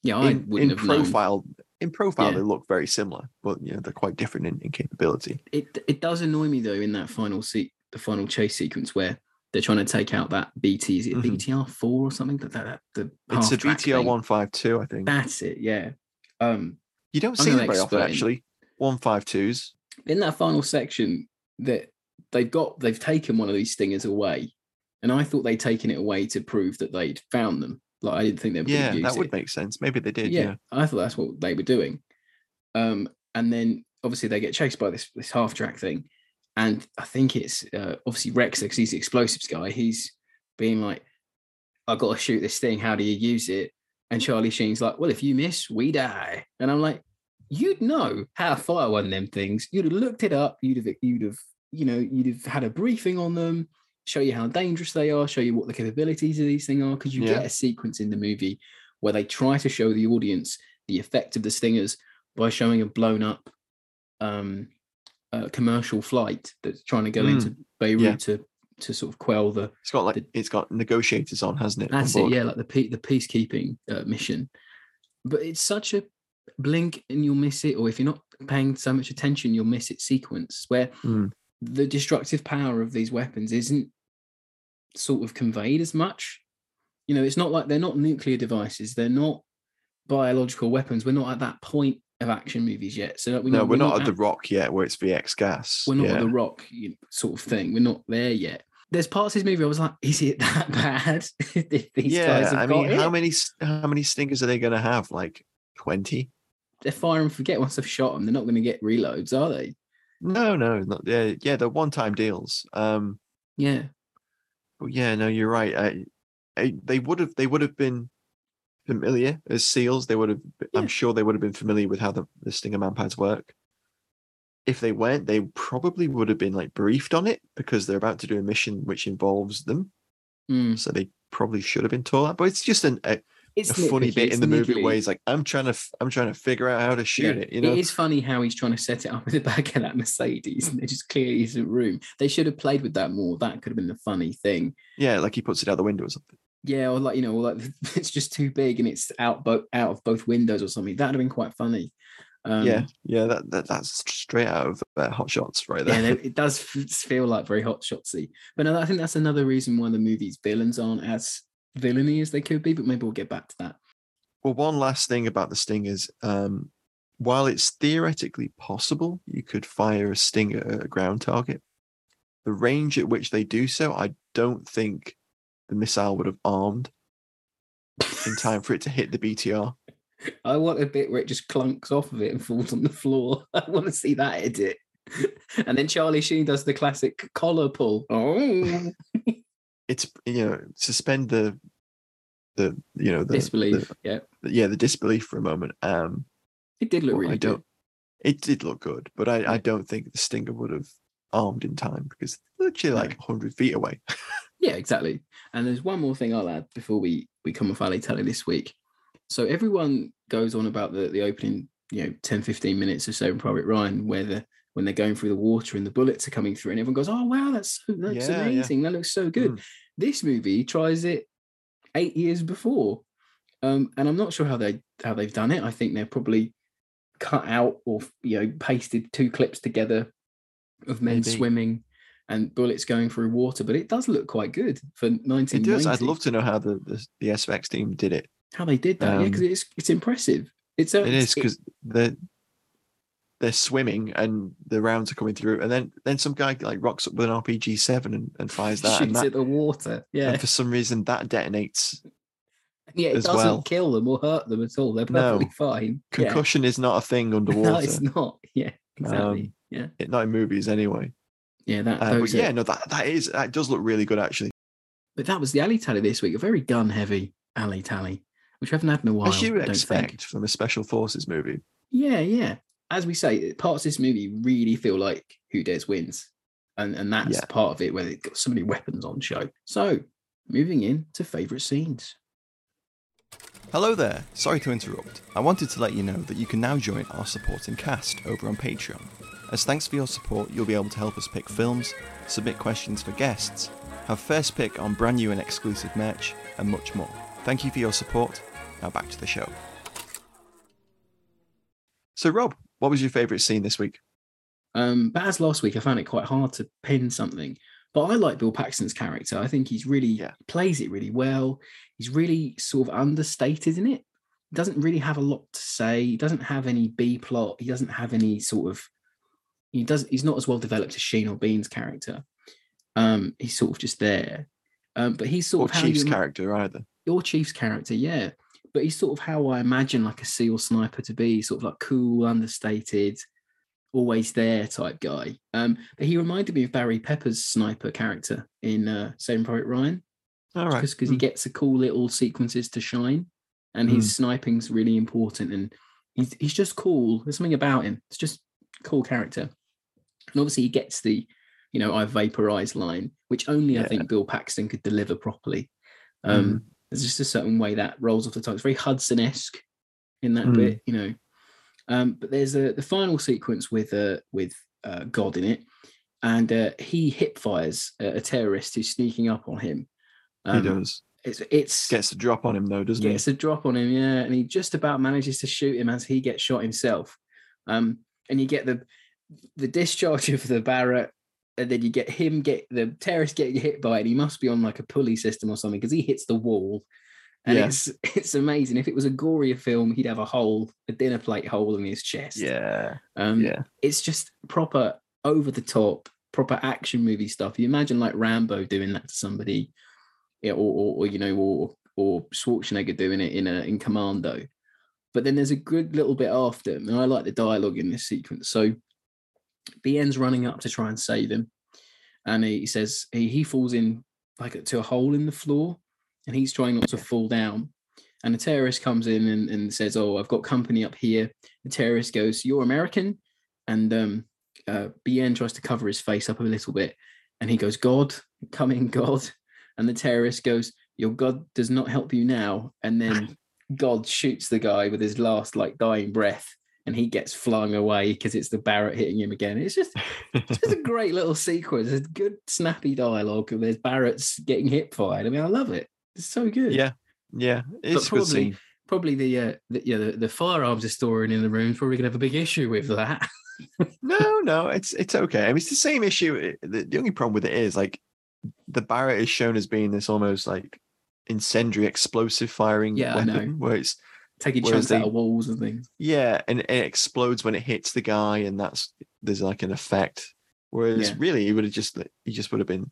Yeah, I in, wouldn't in have known. profile. In profile, Yeah. they look very similar, but you know they're quite different in, in capability. It it does annoy me though in that final se- the final chase sequence where they're trying to take out that BT. Is it Mhm. BTR four or something? That, that, that the It's a BTR one five two, I think. That's it. Yeah. Um, You don't I'm see them very often, in- actually. One five twos. in that final section that they've got they've taken one of these stingers away, and I thought they'd taken it away to prove that they'd found them. Like I didn't think they were Yeah, use that would it. make sense. Maybe they did. yeah, Yeah. I thought that's what they were doing. Um, and then obviously they get chased by this this half track thing, and I think it's uh, obviously Rex because he's the explosives guy. He's being like, "I got to shoot this thing. How do you use it?" And Charlie Sheen's like, "Well, if you miss, we die." And I'm like, "You'd know how to fire one of them things. You'd have looked it up. You'd have you'd have you know you'd have had a briefing on them." Show you how dangerous they are, show you what the capabilities of these things are, because you Yeah. get a sequence in the movie where they try to show the audience the effect of the stingers by showing a blown up um, uh, commercial flight that's trying to go Mm, into Beirut yeah. to to sort of quell the It's got like The- it's got negotiators on, hasn't it? that's it yeah like the the peacekeeping uh, mission but it's such a blink and you'll miss it or if you're not paying so much attention you'll miss it sequence where Mm. The destructive power of these weapons isn't sort of conveyed as much you know it's not like they're not nuclear devices they're not biological weapons we're not at that point of action movies yet so we No, we're not at the rock yet, where it's VX gas. we're not yeah. at the rock you know, sort of thing we're not there yet there's parts of this movie I was like, is it that bad? These yeah, guys have I got mean, it? how many how many stingers are they going to have? Like twenty? They're fire and forget once they've shot them. They're not going to get reloads, are they? No, no, not yeah, yeah. They're one time deals. Um, Yeah. but yeah, no, you're right. I, I, they would have they would have been familiar as seals. They would have. Yeah. I'm sure they would have been familiar with how the, the stinger manpads work. If they weren't, they probably would have been like briefed on it because they're about to do a mission which involves them. Mm. So they probably should have been told that. But it's just an, a, It's a funny bit in the movie niggly. where he's like, "I'm trying to, I'm trying to figure out how to shoot Yeah, it." You know, It is funny how he's trying to set it up in the back of that Mercedes and there just clearly isn't room. They should have played with that more. That could have been the funny thing. yeah, like he puts it out the window or something. Yeah, or like, you know, or like it's just too big and it's out both out of both windows or something. That'd have been quite funny. Um, yeah, yeah, that, that that's straight out of uh, Hot Shots right there. they- it does feel like very hot shotsy. But no, I think that's another reason why the movie's villains aren't as villainy as they could be. But maybe we'll get back to that. Well, one last thing about the stingers. Um, while it's theoretically possible you could fire a stinger at a ground target, the range at which they do so, I don't think the missile would have armed in time for it to hit the BTR. I want a bit where it just clunks off of it and falls on the floor. I want to see that edit. And then Charlie Sheen does the classic collar pull. Oh, It's you know suspend the the you know the disbelief. the- yeah, the- yeah the disbelief for a moment. Um, it did look Well, really I don't. It did look good, but I, I don't think the stinger would have armed in time because literally No. like hundred feet away. Yeah, exactly. And there's one more thing I'll add before we we come off Ali Tally this week. So everyone goes on about the the opening, you know, 10, 15 minutes or so in Private Ryan, where the when they're going through the water and the bullets are coming through, and everyone goes, "Oh wow, that's so, that looks Yeah, yeah. amazing. That looks so good." Mm. This movie tries it eight years before, um, and I'm not sure how they how they've done it. I think they're probably cut out or you know pasted two clips together of men Maybe. swimming and bullets going through water, but it does look quite good for 1990. It does. I'd love to know how the the, the SFX team did it. how they did that. yeah, because Um, it's it's impressive. It's a, It is because they're they're swimming and the rounds are coming through, and then then some guy like rocks up with an RPG seven and, and fires that, and shoots that at the water. Yeah, and for some reason that detonates. yeah, it doesn't well. kill them or hurt them at all. They're No. perfectly fine. Yeah. Concussion is not a thing underwater. No, it's not. Yeah, exactly. Um, yeah, It, not in movies anyway. yeah. That, Uh, but are- yeah, no, that that is that does look really good actually. But that was the alley tally this week. A very gun heavy alley tally, which we haven't had in a while. As you would expect think. from a special forces movie. Yeah, yeah. As we say, parts of this movie really feel like Who Dares wins, and and that's Yeah. part of it where they've got so many weapons on show. So moving in to favorite scenes. Hello there, sorry to interrupt. I wanted to let you know that you can now join our supporting cast over on Patreon. As thanks for your support, you'll be able to help us pick films, submit questions for guests, have first pick on brand new and exclusive merch, and much more. Thank you for your support. Now back to the show. So Rob, what was your favourite scene this week? Um, but as last week, I found it quite hard to pin something. But I like Bill Paxton's character. I think he's really Yeah. plays it really well. He's really sort of understated in it. He doesn't really have a lot to say. He doesn't have any B plot. He doesn't have any sort of. He does. He's not as well developed as Sheen or Biehn's character. Um, he's sort of just there. Um, but he's sort Or of Chief's character either. your chief's character, yeah. But he's sort of how I imagine like a SEAL sniper to be, sort of like cool, understated, always there type guy. Um, but he reminded me of Barry Pepper's sniper character in uh, Saving Private Ryan, All right. Just because he Mm. gets a cool little sequences to shine, and his sniping's really important, and he's he's just cool. There's something about him. It's just cool character, and obviously he gets the, you know, I vaporize line, which only I think Bill Paxton could deliver properly. Um, there's just a certain way that rolls off the tongue. It's very Hudson-esque in that Mm. bit, you know. Um, but there's a the final sequence with uh with uh, God in it, and uh, he hip fires a, a terrorist who's sneaking up on him. he Um, does. It's it's Gets a drop on him though, doesn't it? gets a drop on him, yeah, and he just about manages to shoot him as he gets shot himself. Um, and you get the the discharge of the Barrett, and then you get him get the terrorist getting hit by it. And he must be on like a pulley system or something because he hits the wall, and Yeah. it's it's amazing. If it was a gorier film, he'd have a hole, a dinner plate hole in his chest. Yeah. Um, yeah. it's just proper over the top, proper action movie stuff. You imagine like Rambo doing that to somebody, yeah, or, or, or you know, or or Schwarzenegger doing it in a in Commando. But then there's a good little bit after, and I like the dialogue in this sequence. So Biehn's running up to try and save him, and he says he, he falls in like to a hole in the floor, and he's trying not to fall down. And the terrorist comes in and, and says, "Oh, I've got company up here." The terrorist goes, "You're American," and um, uh, BN tries to cover his face up a little bit, and he goes, "God, come in, God," and the terrorist goes, "Your God does not help you now," and then God shoots the guy with his last like dying breath, and he gets flung away because it's the Barrett hitting him again. It's just it's just a great little sequence. It's good, snappy dialogue. and There's Barrett's getting hip fired. I mean, I love it. It's so good. yeah. Yeah. It's a good probably- scene. Probably the uh, the, yeah, the, the firearms historian in the room is probably gonna have a big issue with that. No, no, it's it's okay. I mean, it's the same issue. The, the only problem with it is like the Barrett is shown as being this almost like incendiary explosive firing Yeah, weapon where it's Taking Whereas chunks out of walls and things. yeah, and it explodes when it hits the guy, and that's there's like an effect. Whereas Yeah. really, he would have just he just would have been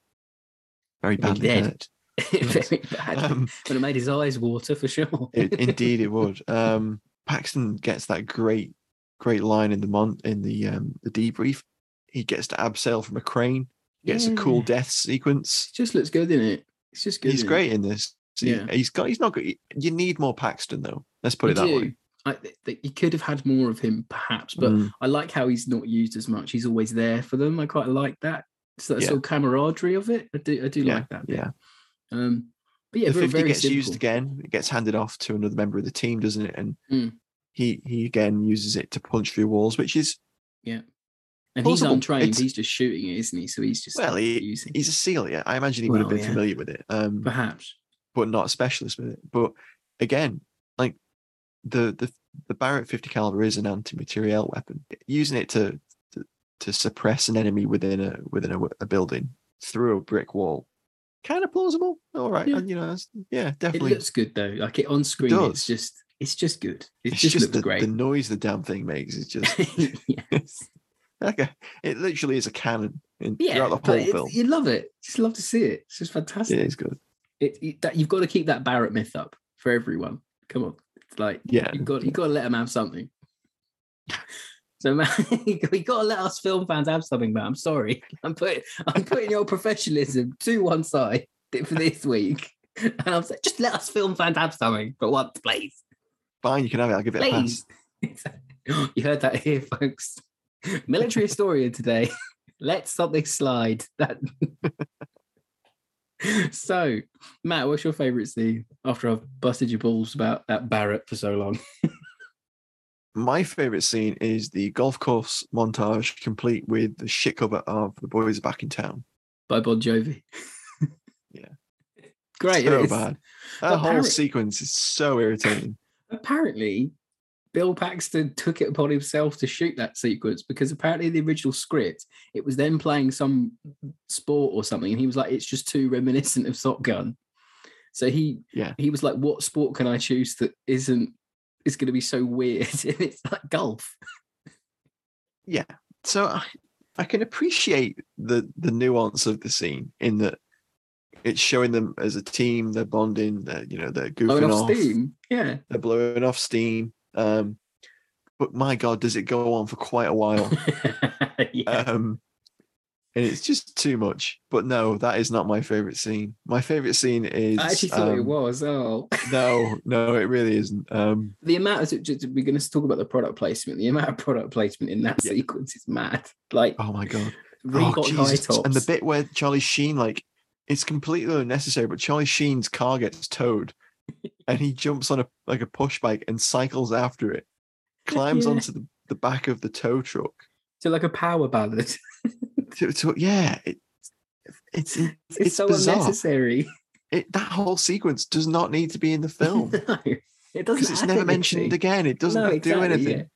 very badly dead. hurt. Very bad. Um, Would have made his eyes water for sure. It, indeed, it would. Um, Paxton gets that great, great line in the mon in the um, the debrief. He gets to abseil from a crane. Gets a cool death sequence. It just looks good in it. It's just good. He's innit? great in this. He- Yeah. he's got. He's not. good. You need more Paxton though. Let's put it that do. way. I, you could have had more of him, perhaps, but Mm. I like how he's not used as much. He's always there for them. I quite like that. It's that Yeah. sort of camaraderie of it. I do. I do Yeah, like that. bit. yeah. Um, but yeah, the very, fifty very gets used again. It gets handed off to another member of the team, doesn't it? And Mm. he he again uses it to punch through walls, which is Yeah. And he's untrained. It's- He's just shooting it, isn't he? So he's just well, he, using. he's a seal. Yeah, I imagine he would have been yeah. familiar with it. Um, perhaps. but not a specialist with it. But again, like the the the Barrett 50 caliber is an anti-materiel weapon. Using it to, to to suppress an enemy within a within a, a building through a brick wall, kind of plausible. All right, Yeah. and you know, yeah, It looks good though. Like it on screen, does. it's just it's just good. It it's just, just looks the, great. the noise the damn thing makes is just yes. like a, it literally is a cannon in, Yeah, throughout the whole film. you love it. Just love to see it. It's just fantastic. It is good. It, it- that you've got to keep that Barrett myth up for everyone. Come on, it's like Yeah. you've got you got to let them have something. So man, you got to let us film fans have something, man. I'm sorry, I'm putting I'm putting your professionalism to one side for this week, and I'm saying just let us film fans have something for once, please, Fine, you can have it. I'll give it a pass. please. you heard that here, folks. Military historian today. Let something slide. That. So, Matt, what's your favourite scene after I've busted your balls about that Barrett for so long? My favorite scene is the golf course montage, complete with the shit cover of "The Boys Are Back in Town." By Bon Jovi. Yeah. Great. so bad. But That whole sequence is so irritating. apparently Bill Paxton took it upon himself to shoot that sequence because apparently the original script it was then playing some sport or something and he was like it's just too reminiscent of Top Gun. So he Yeah. he was like what sport can I choose that isn't is going to be so weird and it's like golf. Yeah. So I, I can appreciate the the nuance of the scene in that it's showing them as a team, they're bonding, they're you know they're goofing Blowing off off, steam. Yeah. they're blowing off steam. Um, but my God, does it go on for quite a while? yeah. um, and it's just too much. But no, that is not my favorite scene. My favorite scene is I actually thought it um, was. Oh. No, no, it really isn't. Um, the amount of just, we're going to talk about the product placement. The amount of product placement in that Yeah. sequence is mad. Like oh my god. Reebok oh, high tops. And the bit where Charlie Sheen, like, it's completely unnecessary, but Charlie Sheen's car gets towed and he jumps on a like a push bike and cycles after it, climbs Yeah. onto the, the back of the tow truck. so like a power ballad. To, to- yeah, it, it's it's, It's, so bizarre. unnecessary. It, that whole sequence does not need to be in the film no, it doesn't. because it's never mentioned again. It doesn't No, do exactly, anything.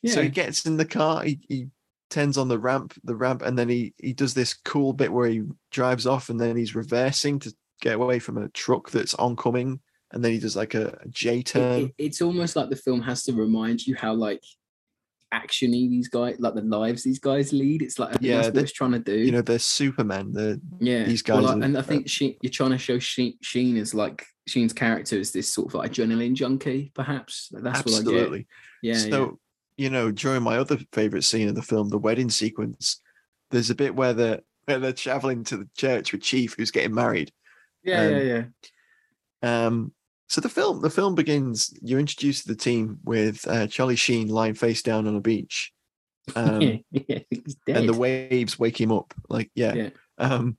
Yeah. So he gets in the car, he, he turns on the ramp, the ramp, and then he he does this cool bit where he drives off and then he's reversing to get away from a truck that's oncoming, and then he does like a, a J turn. it- it's almost like the film has to remind you how like actiony these guys, like the lives these guys lead. It's like Yeah, that's what it's trying to do. you know, they're Superman. They're yeah, these Well, guys like- are- and I think Sheen, you're trying to show Sheen, Sheen as like Sheen's character is this sort of like adrenaline junkie, perhaps. That's what absolutely. Yeah, so you know, during my other favorite scene of the film, the wedding sequence, there's a bit where they're where they're traveling to the church with Chief, who's getting married. yeah, um, yeah, yeah, yeah. Um, so the film the film begins. You're introduced to the team with uh, Charlie Sheen lying face down on a beach, um, yeah, yeah, he's dead. and the waves wake him up. Like yeah, Yeah. Um,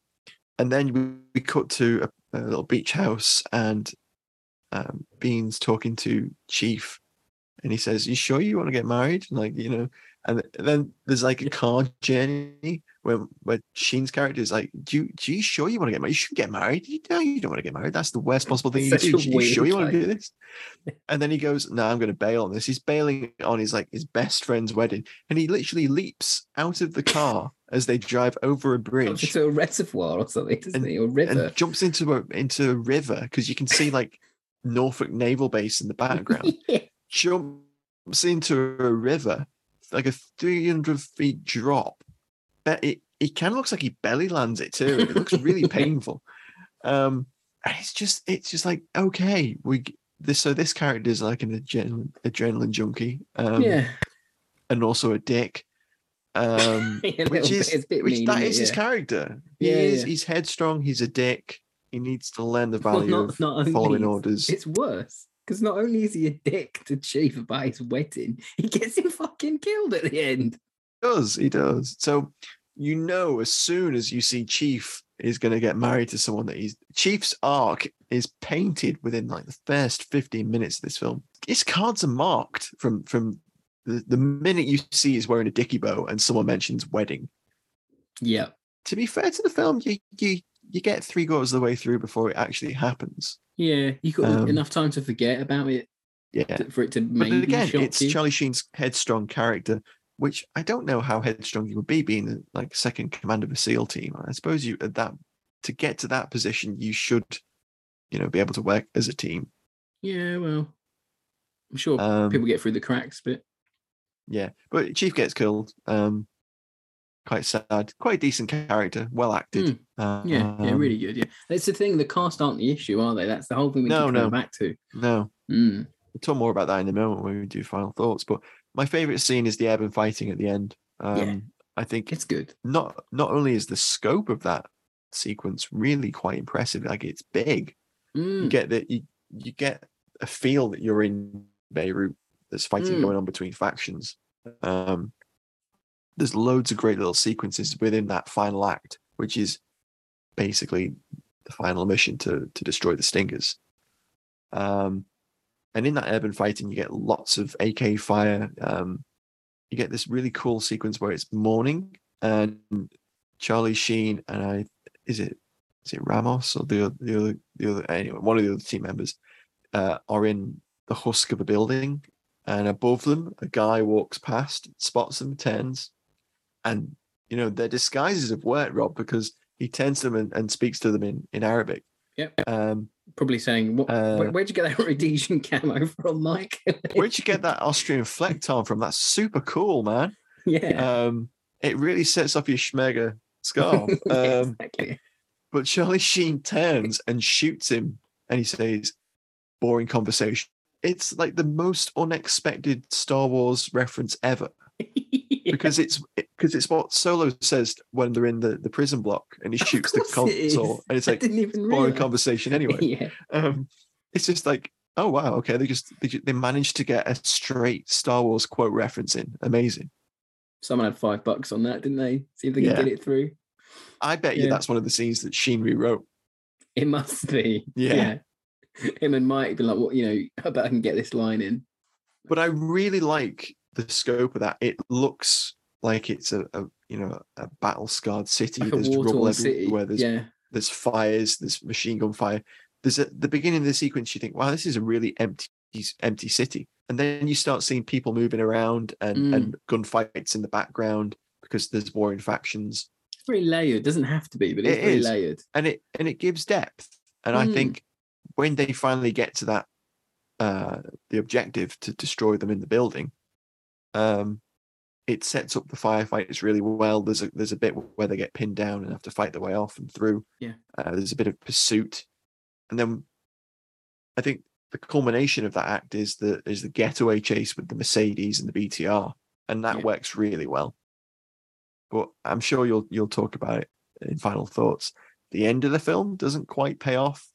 and then we, we cut to a, a little beach house, and um, Biehn's talking to Chief, and he says, "You sure you want to get married?" Like you know, and then there's like a car journey where where Sheen's character is like, "Do you, do you sure you want to get married? You should get married. You know, you don't want to get married. That's the worst possible thing you Such do. You sure you want to do this?" And then he goes, "No, I'm going to bail on this." He's bailing on his like his best friend's wedding, and he literally leaps out of the car as they drive over a bridge into a reservoir or something, doesn't and- he? Or river. and jumps into a into a river because you can see like Norfolk Naval Base in the background. yeah. Jumps into a river, like a 300 feet drop. But it it kind of looks like he belly lands it too. It looks really painful. Um, and it's just it's just like okay, we this so this character is like an adrenaline adrenaline junkie. Um, yeah. and also a dick. Um, Yeah, a which is bit which mean, that is his character. He Yeah, is yeah. he's headstrong. He's a dick. He needs to learn the Well, value not- of not following orders. It's worse because not only is he a dick to Chief about his wedding, he gets him fucking killed at the end. does he does so you know as soon as you see chief is going to get married to someone that he's chief's arc is painted within like the first 15 minutes of this film his cards are marked from from the, the minute you see he's wearing a dicky bow and someone mentions wedding Yeah. to be fair to the film you you you get three quarters of the way through before it actually happens Yeah. You got Um, enough time to forget about it. Yeah. to- for it to But maybe then again, it's you. Charlie Sheen's headstrong character, which I don't know how headstrong he would be being like second command of a SEAL team. I suppose you at that to get to that position, you should, you know, be able to work as a team. Yeah, well, I'm sure Um, people get through the cracks, but Yeah, but Chief gets killed. Um, quite sad. Quite a decent character, well acted. Hmm. yeah, yeah, Um, really good. Yeah, that's the thing. The cast aren't the issue, are they? That's the whole thing we No, keep no. coming back to. No, Mm. we'll talk more about that in a moment when we do final thoughts. But my favorite scene is the Eben fighting at the end. Um, Yeah. I think It's good. not not only is the scope of that sequence really quite impressive, like it's big. You Mm. get that you you get a feel that you're in Beirut. There's fighting Mm. going on between factions. Um, there's loads of great little sequences within that final act, which is basically the final mission to to destroy the Stingers. Um, and in that urban fighting, you get lots of AK fire. Um, you get this really cool sequence where it's morning and Charlie Sheen and I is it is it Ramos or the the other the other anyway one of the other team members uh, are in the husk of a building and above them a guy walks past spots them turns and you know their disguises have worked Rob because he turns to them and, and speaks to them in in Arabic Yep. um Probably saying, what, Uh, where, would you get that Rhodesian camo from, Mike? where'd you get that Austrian flecktarn from that's super cool man yeah. um it really sets off your shemagh scarf um exactly. But Charlie Sheen turns and shoots him, and he says, "Boring conversation." It's like the most unexpected Star Wars reference ever, because it's because it's what Solo says when they're in the, the prison block, and he shoots the course it is. console, and it's like boring realise. conversation anyway. yeah. Um, it's just like, oh wow, okay, they just they, they managed to get a straight Star Wars quote reference in, amazing. Someone had five bucks on that, didn't they? See if they Yeah. could get it through. I bet you that's one of the scenes that Sheen rewrote. It must be. Yeah. Him and Mike been like, what, you know, I bet I can get this line in. but I really like the scope of that. It looks like it's a, a you know a battle scarred city. Like there's rubble city. everywhere. There's Yeah. there's fires. There's machine gun fire. There's at the beginning of the sequence. You think, wow, this is a really empty empty city, and then you start seeing people moving around and Mm. and gunfights in the background because there's warring factions, It's very layered. Doesn't have to be, but it's It very is. layered. and it and it gives depth. And I Mm. think when they finally get to that uh the objective to destroy them in the building um it sets up the firefighters really well there's a there's a bit where they get pinned down and have to fight their way off and through Yeah. uh, there's a bit of pursuit and then i think the culmination of that act is the is the getaway chase with the mercedes and the btr and that Yeah. works really well but i'm sure you'll you'll talk about it in final thoughts the end of the film doesn't quite pay off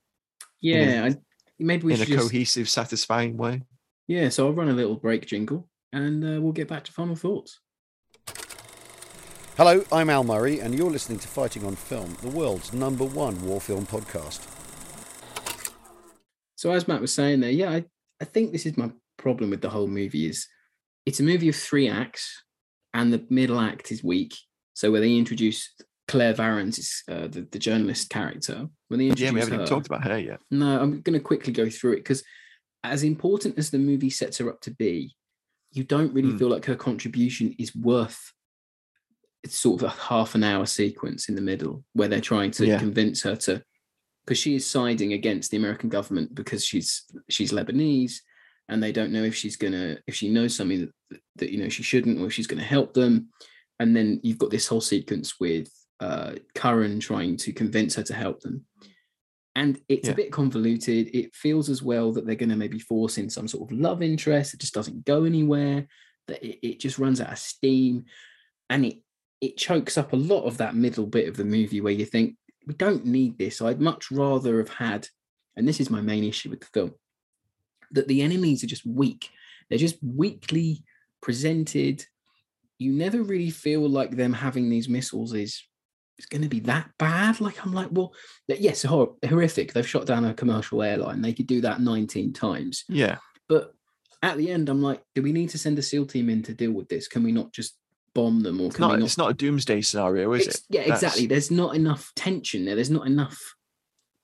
Yeah. I, maybe we in a just, cohesive, satisfying way. Yeah. So I'll run a little break jingle and uh, we'll get back to final thoughts. Hello, I'm Al Murray, and you're listening to Fighting on Film, the world's number one war film podcast. So as Matt was saying there, yeah, I, I think this is my problem with the whole movie is it's a movie of three acts and the middle act is weak. So where they introduce Claire Varrens, uh, the, the journalist character, when they introduce Yeah, we haven't even her- talked about her yet. No, I'm going to quickly go through it because, as important as the movie sets her up to be, you don't really Hmm. feel like her contribution is worth it's sort of a half an hour sequence in the middle where they're trying to Yeah. convince her to because she is siding against the American government because she's she's Lebanese and they don't know if she's gonna if she knows something that, that you know she shouldn't or if she's gonna help them and then you've got this whole sequence with uh Curran trying to convince her to help them and it's Yeah. a bit convoluted. It feels as well that they're going to maybe force in some sort of love interest it just doesn't go anywhere that it, it just runs out of steam. And it it chokes up a lot of that middle bit of the movie where you think we don't need this. I'd much rather have had and this is my main issue with the film that the enemies are just weak. They're just weakly presented. You never really feel like them having these missiles is is going to be that bad like i'm like well yes hor- horrific they've shot down a commercial airline they could do that 19 times Yeah. but at the end i'm like do we need to send a seal team in to deal with this can we not just bomb them or It's not, not it's not a doomsday scenario, is It's- it? Yeah, That's- exactly. There's not enough tension there. There's not enough.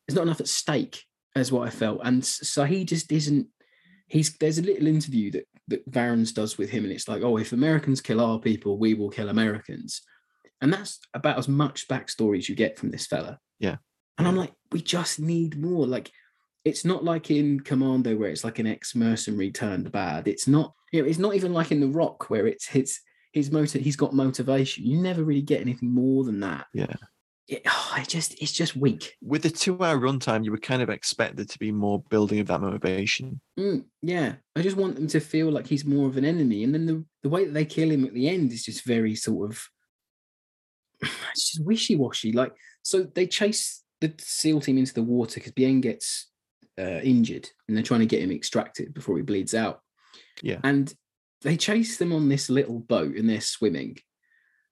There's not enough at stake, as what I felt. And so he just isn't. he's there's a little interview that that Varrens does with him, and it's like, oh, if Americans kill our people, we will kill Americans, and that's about as much backstory as you get from this fella. Yeah. And I'm like, we just need more. Like, it's not like in Commando where it's like an ex-mercenary turned bad. It's not, you know, it's not even like in The Rock where it's his his motive. He's got motivation. You never really get anything more than that. Yeah. It, oh, it just it's just weak. With the two-hour runtime, you would kind of expect there to be more building of that motivation. Mm, yeah, I just want them to feel like he's more of an enemy, and then the the way that they kill him at the end is just very sort of it's just wishy-washy. Like, so they chase the SEAL team into the water because Biehn gets uh, injured, and they're trying to get him extracted before he bleeds out. Yeah. And they chase them on this little boat, and they're swimming.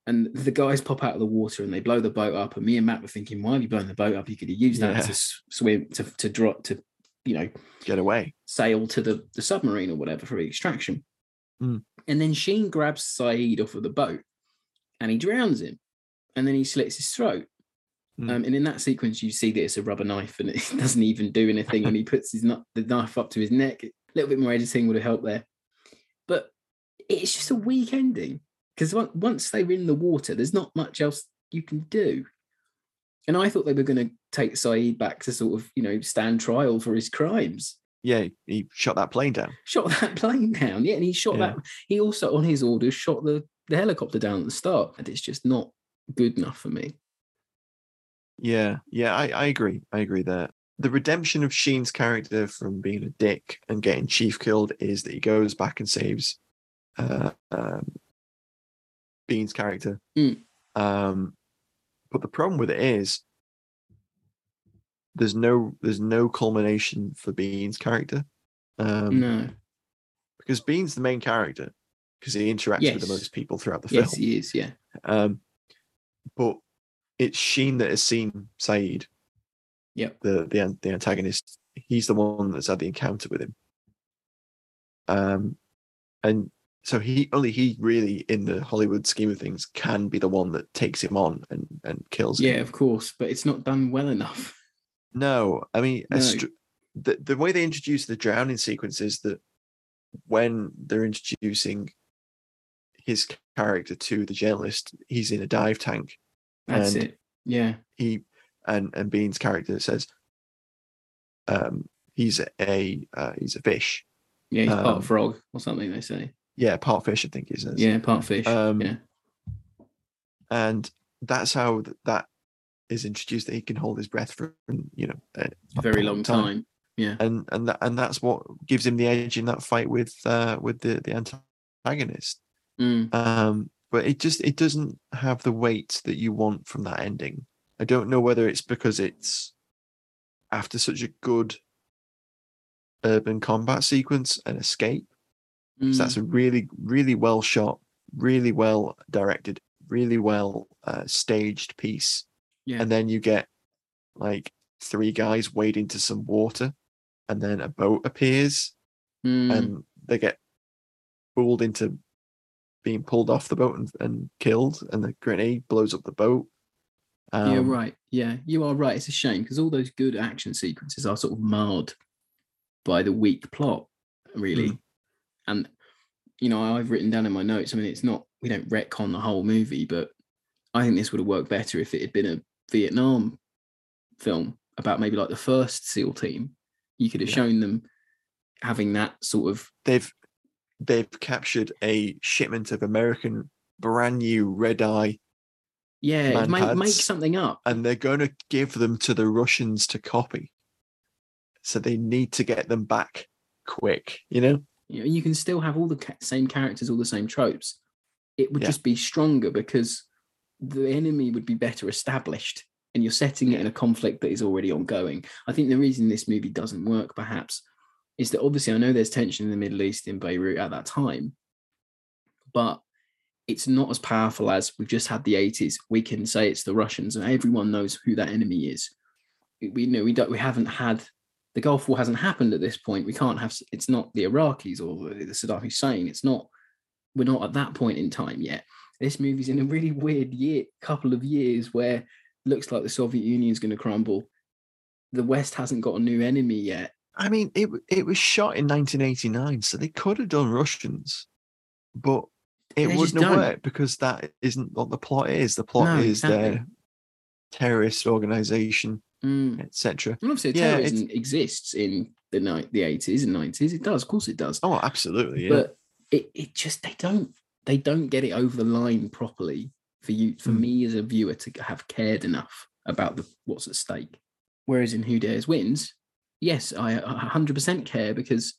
And the guys pop out of the water and they blow the boat up. And me and Matt were thinking, why have you blown the boat up? You could have used that Yeah. to swim to to drop to, you know, Get away. sail to the, the submarine or whatever for extraction. Mm. And then Sheen grabs Saeed off of the boat and he drowns him. And then he slits his throat. Mm. Um, and in that sequence, you see that it's a rubber knife and it doesn't even do anything. and he puts his nut, the knife up to his neck. A little bit more editing would have helped there. But it's just a weak ending because once they're in the water, there's not much else you can do. And I thought they were going to take Saeed back to sort of, you know, stand trial for his crimes Yeah, he shot that plane down. shot that plane down. Yeah, and he shot Yeah. that. He also, on his orders, shot the, the helicopter down at the start. And it's just not good enough for me. Yeah, yeah, I, I agree. I agree there. The redemption of Sheen's character from being a dick and getting Chief killed is that he goes back and saves uh, um, Biehn's character. Mm. Um, but the problem with it is there's no there's no culmination for Biehn's character. Um, No. because Biehn's the main character because he interacts with the most people throughout the Yes, film. he is. Yeah. Um, but it's Sheen that has seen Saeed, Yep. the the the antagonist. He's the one that's had the encounter with him. Um, and so he only he really, in the Hollywood scheme of things, can be the one that takes him on and and kills him. Yeah, of course. But it's not done well enough. No, I mean, No. str- the the way they introduce the drowning sequence is that when they're introducing his character to the journalist, he's in a dive tank. That's and it. Yeah. he and and Biehn's character says um he's a uh, he's a fish. Yeah, he's Um, part frog or something, they say. Yeah, part fish, I think he says. Yeah, part fish. Um, yeah. And that's how th- that is introduced that he can hold his breath for you know a A very long time. Yeah. And and that, and that's what gives him the edge in that fight with uh with the the antagonist. Mm. Um but it just it doesn't have the weight that you want from that ending. I don't know whether it's because it's after such a good urban combat sequence and escape. Mm. that's a really, really well shot, really well directed, really well uh, staged piece. Yeah. And then you get like three guys wade into some water, and then a boat appears, Mm. and they get fooled into being pulled off the boat and, and killed, and the grenade blows up the boat. You're Um, right. Yeah, you are right. It's a shame because all those good action sequences are sort of marred by the weak plot, really. Mm. And you know, I've written down in my notes. I mean, it's not we don't retcon the whole movie, but I think this would have worked better if it had been a Vietnam film about maybe like the first SEAL team. You could have Yeah. shown them having that sort of they've they've captured a shipment of American brand new Redeye yeah, make make something up. and they're going to give them to the Russians to copy. So they need to get them back quick, you know? You know, you can still have all the ca- same characters, all the same tropes. It would Yeah. just be stronger because the enemy would be better established, and you're setting it in a conflict that is already ongoing. I think the reason this movie doesn't work, perhaps, is that obviously I know there's tension in the Middle East in Beirut at that time, but it's not as powerful as we've just had the 80s. We can say it's the Russians, and everyone knows who that enemy is. We- know we don't. We haven't had the Gulf War hasn't happened at this point. We can't have. It's not the Iraqis or the Saddam Hussein. It's not. We're not at that point in time yet. This movie's in a really weird year, couple of years where it looks like the Soviet Union's going to crumble. The West hasn't got a new enemy yet. I mean, it it was shot in 1989, so they could have done Russians, but it They wouldn't have worked because that isn't what the plot is. The plot No, is exactly. their terrorist organization, Mm. etc. And obviously, Yeah, terrorism exists in the ni- the eighties and nineties. It does, of course, it does. Oh, absolutely, yeah. But it, it just they don't they don't get it over the line properly for you for Mm. me as a viewer to have cared enough about the what's at stake. Whereas in Who Dares Wins, yes, I hundred percent care because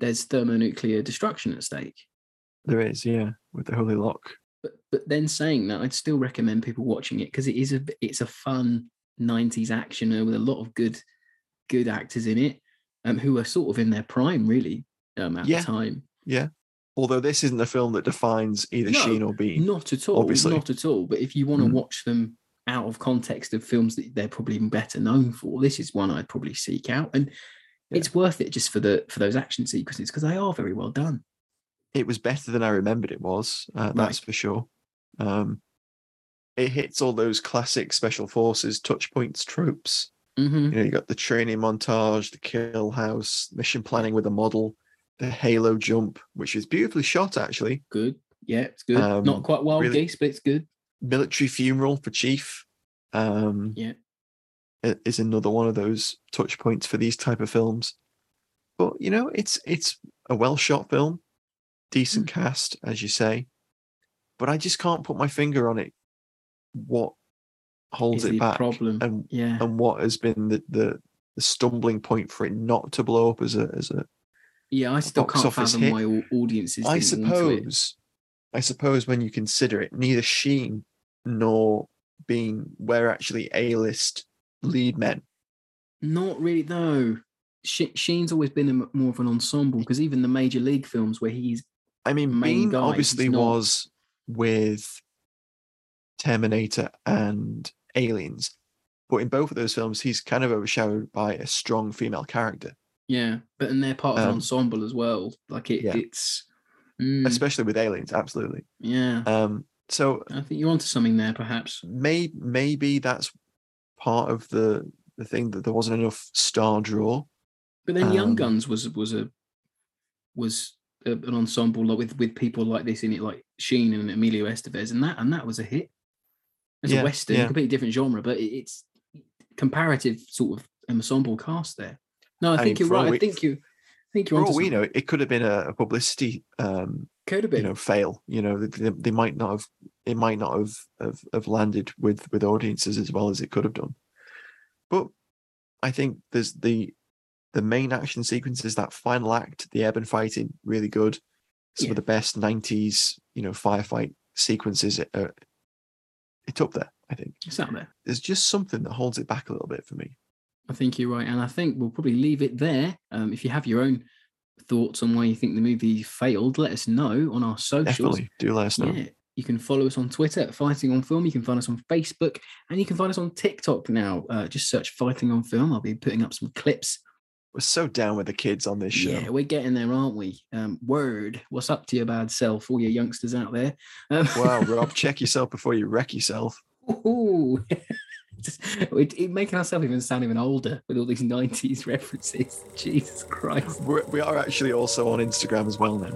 there's thermonuclear destruction at stake. There is, yeah, with the Holy Loch. But but then saying that, I'd still recommend people watching it because it is a it's a fun '90s actioner with a lot of good good actors in it, um, who are sort of in their prime really um, at Yeah. the time. Yeah. Although this isn't a film that defines either No, Sheen or Biehn. Not at all. Obviously. Not at all. But if you want to Mm. watch them out of context of films that they're probably better known for, this is one I'd probably seek out. And it's worth it just for the for those action sequences because they are very well done. it was better than I remembered it was. Uh, that's for sure. Um, it hits all those classic special forces touch points tropes. Mm-hmm. You know, you got the training montage, the kill house, mission planning with a model, the halo jump, which is beautifully shot actually. Good. Yeah, it's good. Um, Not quite wild really- geese, but it's good. Military funeral for Chief. Um, Yeah. is another one of those touch points for these type of films. But you know, it's it's a well shot film, decent Mm. cast, as you say. But I just can't put my finger on it. What holds Is it back, problem. and Yeah. and what has been the, the the stumbling point for it not to blow up as a as a Yeah, I still can't fathom hit. why audiences. I didn't want to it. suppose, I suppose when you consider it, neither Sheen nor Biehn were actually A-list lead men. Not really, though. She- Sheen's always been a more of an ensemble because even the major league films where he's I mean, main Biehn guy, obviously not- was with Terminator and Aliens, but in both of those films, he's kind of overshadowed by a strong female character, yeah, but and they're part of an Um, ensemble as well. Like it, yeah. it's mm, especially with Aliens. Absolutely. yeah. Um, so I think you're onto something there, perhaps. may, maybe that's part of the the thing that there wasn't enough star draw. But then Young Um, Guns was was a was a, an ensemble like with with people like this in it, like Sheen and Emilio Estevez, and that and that was a hit. It's Yeah, a western, yeah. completely different genre, but it, it's comparative sort of ensemble cast there. No, I, I think mean, you're right. right. I think you, I think you're For all we know, it could have been a, a publicity um, Could have been. you know fail you know they, they- might not have it might not have, have have landed with with audiences as well as it could have done but i think there's the the main action sequences that final act the urban fighting really good some Yeah. of the best 90s you know firefight sequences uh, it's up there i think It's out there. there's just something that holds it back a little bit for me I think you're right, and I think we'll probably leave it there. Um, if you have your own thoughts on why you think the movie failed, let us know on our socials. definitely do let us know Yeah. You can follow us on Twitter at Fighting on Film. You can find us on Facebook and you can find us on TikTok now. Uh, just search Fighting on Film. I'll be putting up some clips. we're so down with the kids on this show Yeah, we're getting there, aren't we? Um, word, what's up to your bad self, all your youngsters out there? Um, wow rob check yourself before you wreck yourself Ooh. It, it making ourselves even sound even older with all these 90s references. Jesus Christ. We're, we are actually also on Instagram as well now.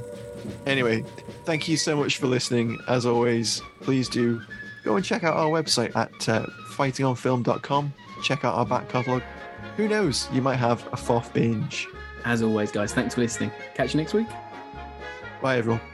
Anyway, thank you so much for listening. As always, please do go and check out our website at uh, fightingonfilm.com. Check out our back catalogue. Who knows? You might have a fourth binge. As always, guys, thanks for listening. Catch you next week. Bye, everyone.